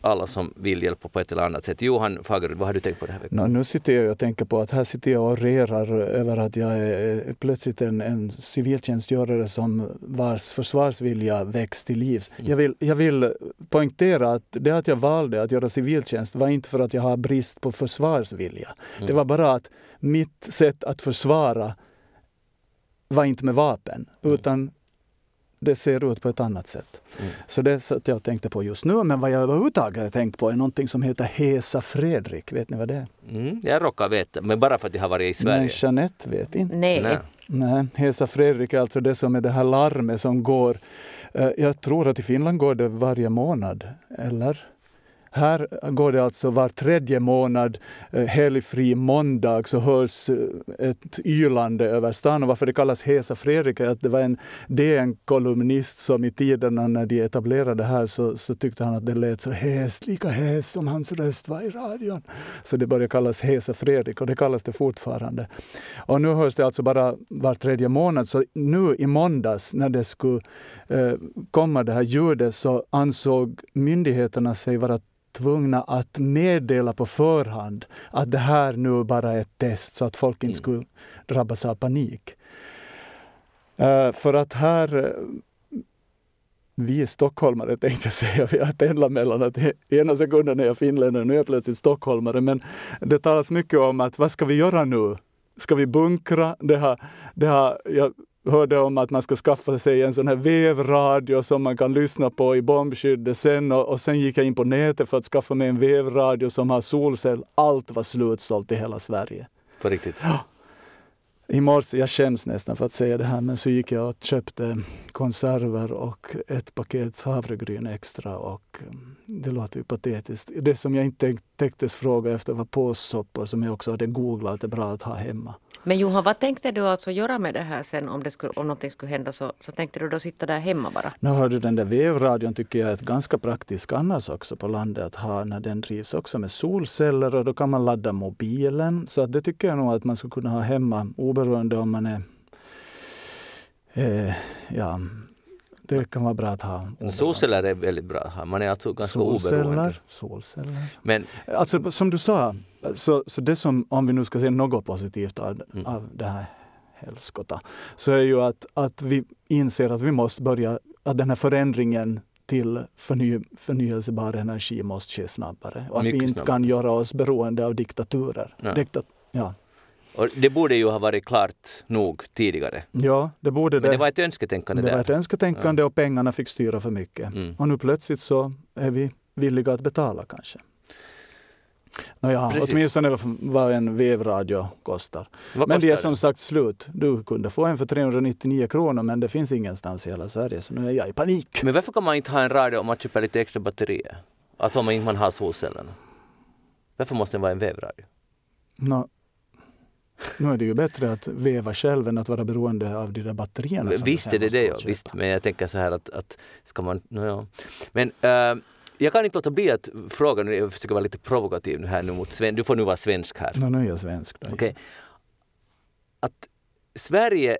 alla som vill hjälpa på ett eller annat sätt. Johan Fagerud, vad har du tänkt på den här veckan? No, nu sitter jag och tänker på att här sitter jag och rerar över att jag är plötsligt en, en civiltjänstgörare som vars försvarsvilja väcks till liv. Mm. Jag, vill, jag vill poängtera att det att jag valde att göra civiltjänst var inte för att jag har brist på försvarsvilja. Mm. Det var bara att mitt sätt att försvara var inte med vapen, mm. Det ser ut på ett annat sätt. Mm. Så det satt jag tänkte på just nu. Men vad jag överhuvudtaget har tänkt på är någonting som heter Hesa Fredrik. Vet ni vad det är? Mm, jag råkar veta, men bara för att jag har varit i Sverige. Men Jeanette vet inte. Nej. Nej. Nej. Hesa Fredrik är alltså det som är det här larmet som går. Eh, jag tror att i Finland går det varje månad, eller? Här går det alltså var tredje månad, eh, helgfri måndag, så hörs eh, ett ylande över stan. Och varför det kallas Hesa Fredrik är att det var en DN-kolumnist som i tiderna när de etablerade det här så, så tyckte han att det lät så häst, lika häst som hans röst var i radion. Så det började kallas Hesa Fredrik och det kallas det fortfarande. Och nu hörs det alltså bara var tredje månad. Så nu i måndags när det skulle eh, komma det här ljudet så ansåg myndigheterna sig vara tvungna att meddela på förhand att det här nu bara är ett test så att folk inte mm. skulle drabbas av panik. Uh, för att här vi stockholmare tänkte jag säga, vi har pendlat mellan att ena sekunden är jag finländare, nu är jag plötsligt stockholmare. Men det talas mycket om att vad ska vi göra nu? Ska vi bunkra? Det har, det har, jag hörde om att man ska skaffa sig en sån här vevradio som man kan lyssna på i bombskyddet sen och, och sen gick jag in på nätet för att skaffa mig en vevradio som har solcell. Allt var slutsålt i hela Sverige. På riktigt? Ja i morse, jag skäms nästan för att säga det här, men så gick jag och köpte konserver och ett paket havregryn extra och mm, det låter ju patetiskt. Det som jag inte tänktes fråga efter var påssoppor som jag också hade googlat det är bra att ha hemma. Men Johan, vad tänkte du alltså göra med det här sen om, det skulle, om någonting skulle hända så, så tänkte du då sitta där hemma bara? Nu hörde den där vevradion tycker jag är ett ganska praktiskt annars också på landet att ha när den drivs också med solceller och då kan man ladda mobilen. Så att det tycker jag nog att man skulle kunna ha hemma oberoende om man är eh, ja, det kan vara bra att ha. Solceller är väldigt bra att ha. Man är alltså ganska solceller, oberoende. Solceller. Men, alltså, som du sa, så, så det som, om vi nu ska se något positivt av, mm. av det här helskotta, så är ju att, att vi inser att vi måste börja, att den här förändringen till förny, förnyelsebar energi måste ske snabbare. Och att Mycket vi inte snabbare. kan göra oss beroende av diktaturer. Ja. Diktat, ja. Och det borde ju ha varit klart nog tidigare. Ja, det borde det. Men det var ett önsketänkande det där. var ett önsketänkande ja. och pengarna fick styra för mycket. Mm. Och nu plötsligt så är vi villiga att betala kanske. Nåja, Precis. åtminstone vad en vevradio kostar. Vad men det är som sagt slut. Du kunde få en för 399 kronor men det finns ingenstans i hela Sverige så nu är jag i panik. Men varför kan man inte ha en radio om man köper lite extra batterier? Alltså om man inte har solcellerna? Varför måste det vara en vevradio? No, nu är det ju bättre att veva själv än att vara beroende av de där batterierna. Visst är det det, ja, visst. Men jag tänker så här att, att ska man... No, ja. Men äh, jag kan inte låta bli att fråga, nu, jag försöker vara lite provokativ nu här nu mot Sven, du får nu vara svensk här. No, nu är jag svensk. Okay. Att Sverige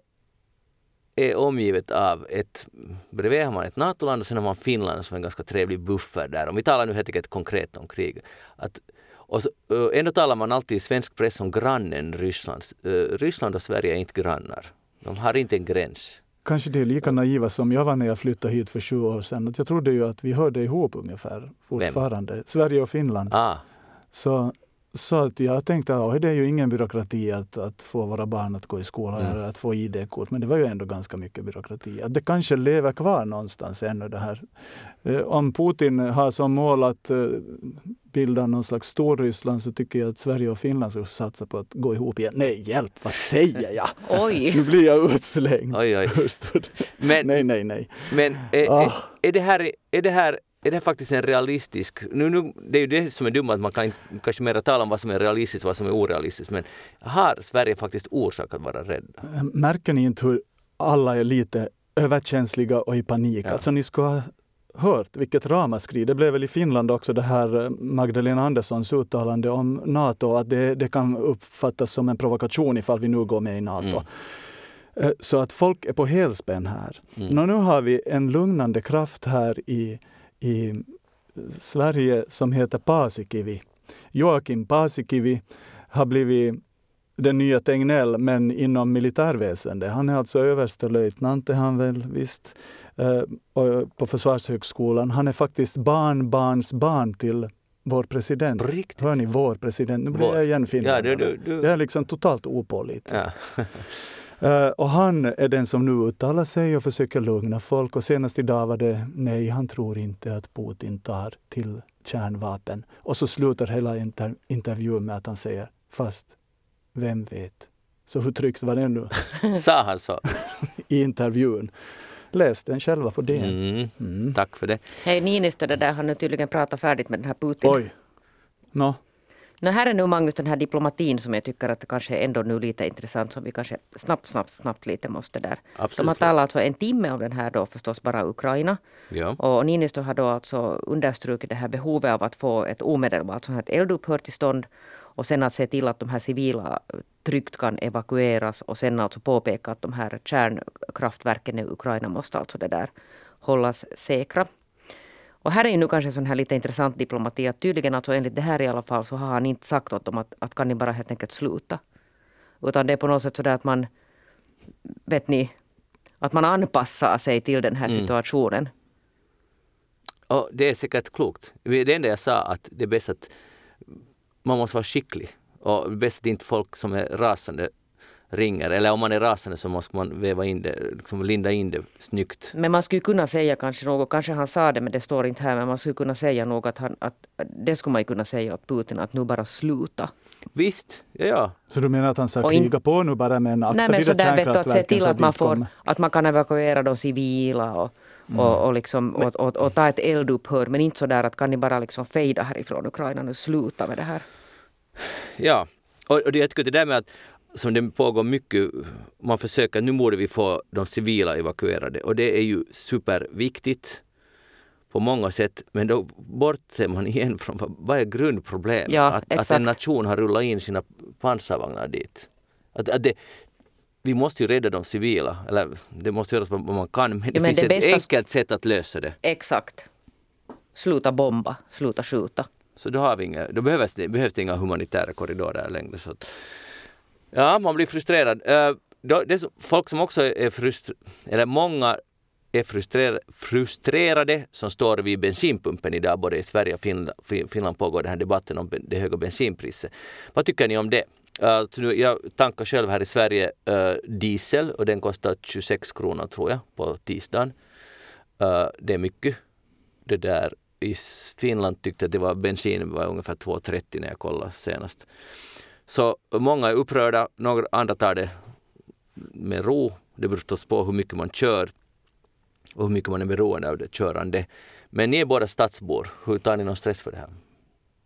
är omgivet av ett, bredvid har man ett NATO-land och sen har man Finland som är en ganska trevlig buffer där. Om vi talar nu helt enkelt konkret om krig. Att och så, ändå talar man alltid i svensk press om grannen Ryssland. Ryssland och Sverige är inte grannar. De har inte en gräns. Kanske det är lika naiva som jag var när jag flyttade hit för sju år sedan. Jag trodde ju att vi hörde ihop ungefär fortfarande. Vem? Sverige och Finland. Ah. Så så att jag tänkte att det är ju ingen byråkrati att, att få våra barn att gå i skolan mm. eller att få ID-kort. Men det var ju ändå ganska mycket byråkrati. Att det kanske lever kvar någonstans ännu det här. Eh, om Putin har som mål att eh, bilda någon slags Storryssland så tycker jag att Sverige och Finland ska satsa på att gå ihop igen. Nej, hjälp, vad säger jag? Oj. Nu blir jag utslängd. Oj, oj. Men, nej, nej, nej. Men är, oh. är, är, det här, är det här är det faktiskt en realistisk... Nu, nu, det är ju det som är dumt, att man kan kanske mer tala om vad som är realistiskt och vad som är orealistiskt. Men har Sverige faktiskt orsak att vara rädda? Märker ni inte hur alla är lite överkänsliga och i panik? Ja. Alltså ni ska ha hört vilket ramaskri. Det blev väl i Finland också det här eh, Magdalena Anderssons uttalande om Nato, att det, det kan uppfattas som en provokation ifall vi nu går med i Nato. Mm. Eh, så att folk är på helspänn här. Mm. Nå, nu har vi en lugnande kraft här i i Sverige som heter Paasikivi. Joakim Paasikivi har blivit den nya Tegnell, men inom militärväsendet. Han är alltså överstelöjtnant, är han väl visst, eh, på Försvarshögskolan. Han är faktiskt barnbarnsbarn till vår president. Riktigt? Hör ni, vår president. Nu blir jag igen finländare. Ja, du, du, du. Jag är liksom totalt opålitlig. Ja. Uh, och han är den som nu uttalar sig och försöker lugna folk. Och senast idag var det nej, han tror inte att Putin tar till kärnvapen. Och så slutar hela inter intervjun med att han säger, fast vem vet? Så hur tryggt var det nu? Sa han så? I intervjun. Läs den själva på DN. Mm. Mm. Tack för det. Hej Niinistö, det där har nu tydligen pratat färdigt med den här Putin. Oj. No. No, här är nu Magnus den här diplomatin som jag tycker att det kanske är ändå nu lite intressant som vi kanske snabbt, snabbt, snabbt lite måste där. Absolut. Så man talar alltså en timme om den här då förstås bara Ukraina. Ja. Och Niinistö har då alltså understrukit det här behovet av att få ett omedelbart sånt här eldupphör till stånd och sen att se till att de här civila tryggt kan evakueras och sen alltså påpeka att de här kärnkraftverken i Ukraina måste alltså det där hållas säkra. Och här är ju nu kanske sån här lite intressant diplomati att tydligen alltså enligt det här i alla fall så har han inte sagt åt dem att, att kan ni bara helt enkelt sluta. Utan det är på något sätt så där att man, vet ni, att man anpassar sig till den här Mm. situationen. Och det är säkert klokt. Det enda jag sa att det är bäst att man måste vara skicklig. Och bäst att inte folk som är rasande ringer. Eller om man är rasande så måste man väva in det, liksom linda in det snyggt. Men man skulle kunna säga kanske något, kanske han sa det men det står inte här, men man skulle kunna säga något att, han, att det skulle man ju kunna säga åt Putin att nu bara sluta. Visst, ja, ja. Så du menar att han ska in- kriga på nu bara med en akta Nej men de så där där vet du att se till att man får, kommer- att man kan evakuera de civila och, Mm. och, och, liksom, och, och, och ta ett eldupphör men inte så där att kan ni bara liksom fejda härifrån Ukraina nu, sluta med det här. Ja, och, och det, jag tycker det där med att som det pågår mycket, man försöker, nu borde vi få de civila evakuerade och det är ju superviktigt på många sätt, men då bortser man igen från vad, är grundproblemet? Ja, att, att en nation har rullat in sina pansarvagnar dit. Att, att det, vi måste ju rädda de civila, eller det måste göras vad man kan, men det men finns det ett enkelt sätt att lösa det. Exakt. Sluta bomba, sluta skjuta. Så då, har vi inga, då behövs, det, behövs det inga humanitära korridorer längre. Så att, ja, man blir frustrerad. Då, det är så, folk som också är frustrerade, eller många är frustrerade, frustrerade som står vid bensinpumpen idag, både i Sverige och Finland, Fin- Finland pågår den här debatten om det höga bensinpriset. Vad tycker ni om det? Uh, så nu, jag tankar själv här i Sverige uh, diesel och den kostar 26 kronor tror jag på tisdagen. Uh, det är mycket. Det där i Finland tyckte att det var bensin var ungefär 2,30 när jag kollade senast. Så många är upprörda, några andra tar det med ro. Det beror förstås på hur mycket man kör och hur mycket man är beroende av det körande. Men ni är båda stadsbor. Hur tar ni någon stress för det här?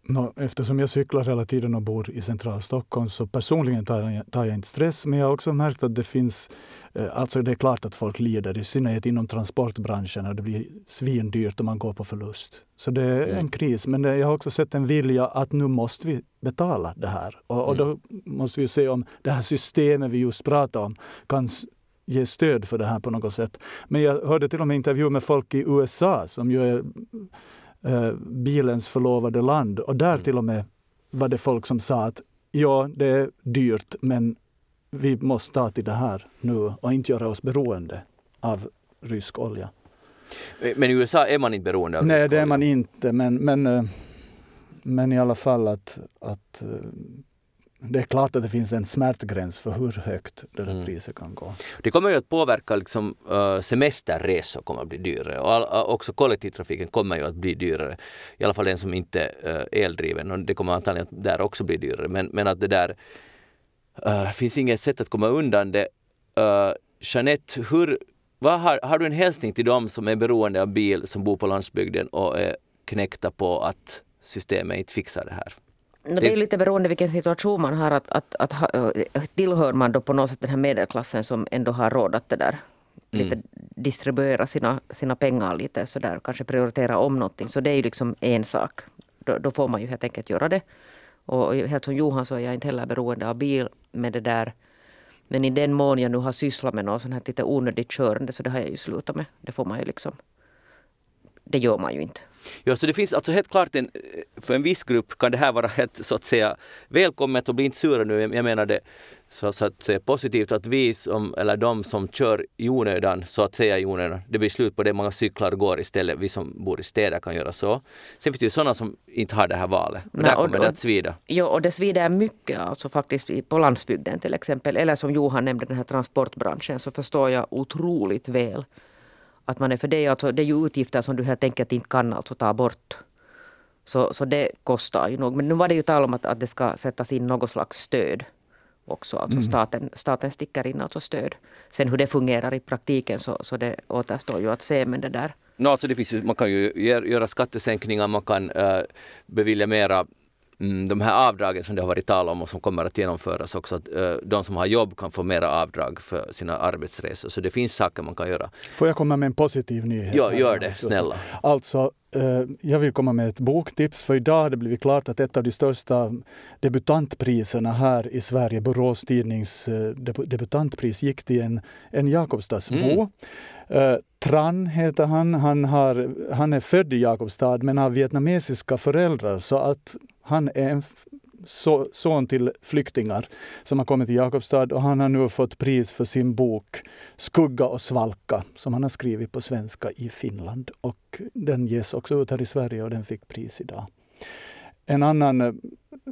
Nå, eftersom jag cyklar hela tiden och bor i centrala Stockholm så personligen tar jag, tar jag inte stress. Men jag har också märkt att det finns, eh, alltså det är klart att folk lider, i synnerhet inom transportbranschen och det blir svindyrt om man går på förlust. Så det är Mm. en kris. Men jag har också sett en vilja att nu måste vi betala det här. Och, och då måste vi se om det här systemet vi just pratade om kan ge stöd för det här på något sätt. Men jag hörde till och med intervju med folk i USA som ju är eh, bilens förlovade land. Och där till och med var det folk som sa att ja, det är dyrt, men vi måste ta till det här nu och inte göra oss beroende av rysk olja. Men i USA är man inte beroende av Nej, rysk det är olja. man inte, men, men, eh, men i alla fall att, att eh, det är klart att det finns en smärtgräns för hur högt det där Mm. priset kan gå. Det kommer ju att påverka liksom, uh, semesterresor kommer att bli dyrare och all, uh, också kollektivtrafiken kommer ju att bli dyrare. I alla fall den som inte är uh, eldriven och det kommer antagligen att där också bli dyrare. Men, men att det där uh, finns inget sätt att komma undan det. Uh, Jeanette, hur, vad har, har du en hälsning till dem som är beroende av bil som bor på landsbygden och är knäckta på att systemet inte fixar det här? Det är lite beroende vilken situation man har. Att, att, att, eh, tillhör man då på något sätt den här medelklassen som ändå har råd att det där, lite distribuera sina, sina pengar lite sådär, kanske prioritera om någonting. Så det är ju liksom en sak. Då, då får man ju helt enkelt göra det. Och och helt som Johan så är jag inte heller beroende av bil med det där. Men i den mån jag nu har sysslat med något sånt här lite onödigt körande så det har jag ju slutat med. Det får man ju liksom. Det gör man ju inte. Ja, så det finns alltså helt klart en, för en viss grupp kan det här vara helt så att säga välkommet och bli inte sura nu. Jag menar det så, så att säga positivt att vi som, eller de som kör i onödan, så att säga i onödan, det blir slut på det. Många cyklar och går istället. Vi som bor i städer kan göra så. Sen finns det ju sådana som inte har det här valet. Och Nej, där och- kommer det och- att svida. Jo, och det svider mycket alltså faktiskt i- på landsbygden till exempel. Eller som Johan nämnde, den här transportbranschen, så förstår jag otroligt väl att man är för det. är Alltså, det är ju utgifter som du helt enkelt inte kan alltså ta bort. Så, så det kostar ju nog. Men nu var det ju tal om att, att det ska sättas in något slags stöd också. Alltså staten, staten sticker in alltså stöd. Sen hur det fungerar i praktiken så, så det återstår ju att se. Men det där No, alltså det finns man kan ju gör- göra skattesänkningar, man kan uh, bevilja mera mm, de här avdragen som det har varit tal om och som kommer att genomföras också. Att, eh, de som har jobb kan få mera avdrag för sina arbetsresor. Så det finns saker man kan göra. Får jag komma med en positiv nyhet? Ja, gör det, snälla. Alltså, eh, jag vill komma med ett boktips. För idag har det blivit klart att ett av de största debutantpriserna här i Sverige, Borås Tidnings eh, debu- debutantpris, gick till en, en Jakobstadsbo. Eh, Eh, Tran heter han. Han, har, han är född i Jakobstad men har vietnamesiska föräldrar så att han är en so, son till flyktingar som har kommit till Jakobstad och han har nu fått pris för sin bok Skugga och svalka som han har skrivit på svenska i Finland. Och den ges också ut här i Sverige och den fick pris idag. En annan eh,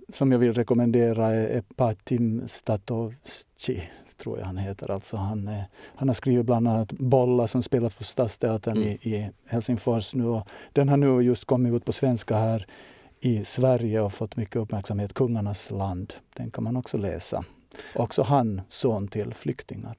som jag vill rekommendera är Patim Statovci, tror jag han heter. Alltså han, är, han har skrivit bland annat Bolla som spelas på Stadsteatern mm. i, i, Helsingfors nu. Och den har nu just kommit ut på svenska här i Sverige och fått mycket uppmärksamhet. Kungarnas land, den kan man också läsa. Också han son till flyktingar.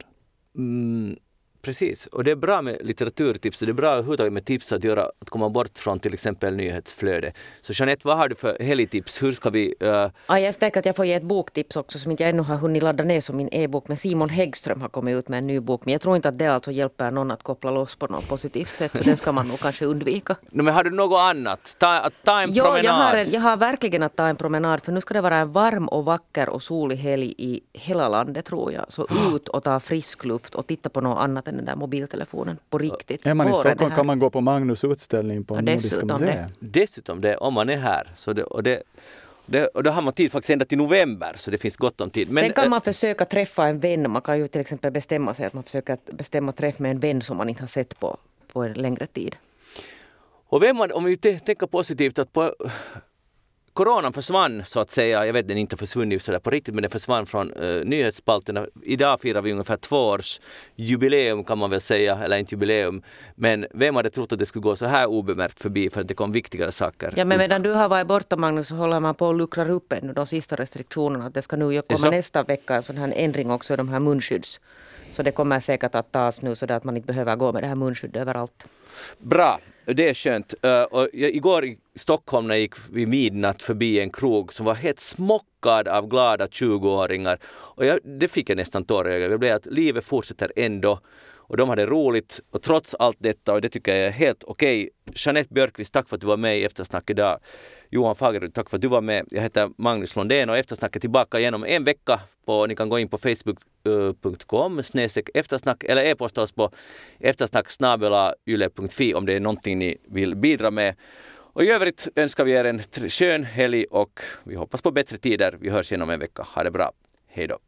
Mm, Precis, och det är bra med litteraturtips och det är bra överhuvudtaget med tips att göra, att komma bort från till exempel nyhetsflöde. Så Jeanette, vad har du för helgtips? Hur ska vi... Uh... Ja, jag tänker att jag får ge ett boktips också som inte jag ännu har hunnit ladda ner som min e-bok. Men Simon Häggström har kommit ut med en ny bok. Men jag tror inte att det alltså hjälper någon att koppla loss på något positivt sätt. Så den ska man nog kanske undvika. No, men har du något annat? Ta, att ta en jo, promenad? Jag har, en, jag har verkligen att ta en promenad. För nu ska det vara en varm och vacker och solig helg i hela landet tror jag. Så ut och ta frisk luft och titta på något annat den där mobiltelefonen telefonen på riktigt. Är man i Stockholm kan man gå på Magnus utställning på ja, Nordiska museet. Dessutom det, om man är här. Så det, och det, det, och då har man tid faktiskt ända till november så det finns gott om tid. Men, Sen kan man försöka träffa en vän. Man kan ju till exempel bestämma sig att man försöker bestämma träff med en vän som man inte har sett på, på en längre tid. Och vem man, om vi tänker positivt att på coronan försvann så att säga, jag vet den inte försvunnit sådär på riktigt men den försvann från uh, nyhetsspalterna. Idag firar vi ungefär två års jubileum kan man väl säga, eller inte jubileum. Men vem hade trott att det skulle gå så här obemärkt förbi för att det kom viktigare saker. Ja men medan du har varit borta Magnus så håller man på att luckra upp ännu de sista restriktionerna. Det ska nu komma nästa vecka en sån här ändring också i de här munskydds. Så det kommer säkert att tas nu så att man inte behöver gå med det här munskyddet överallt. Bra, det är skönt. Uh, och jag, igår i Stockholm när jag gick vid midnatt förbi en krog som var helt smockad av glada 20-åringar. Och jag, det fick jag nästan tårar i ögonen. Det blev att livet fortsätter ändå och de hade roligt och trots allt detta och det tycker jag är helt okej. Okay. Jeanette Björkqvist, tack för att du var med i Eftersnack idag. Johan Fagerud, tack för att du var med. Jag heter Magnus Lundén och Eftersnack är tillbaka igen om en vecka. På, ni kan gå in på facebook.com snedstreck eftersnack eller e-posta oss på eftersnacksnabelayle.fi om det är någonting ni vill bidra med. Och i övrigt önskar vi er en skön helg och vi hoppas på bättre tider. Vi hörs igen om en vecka. Ha det bra. Hej då.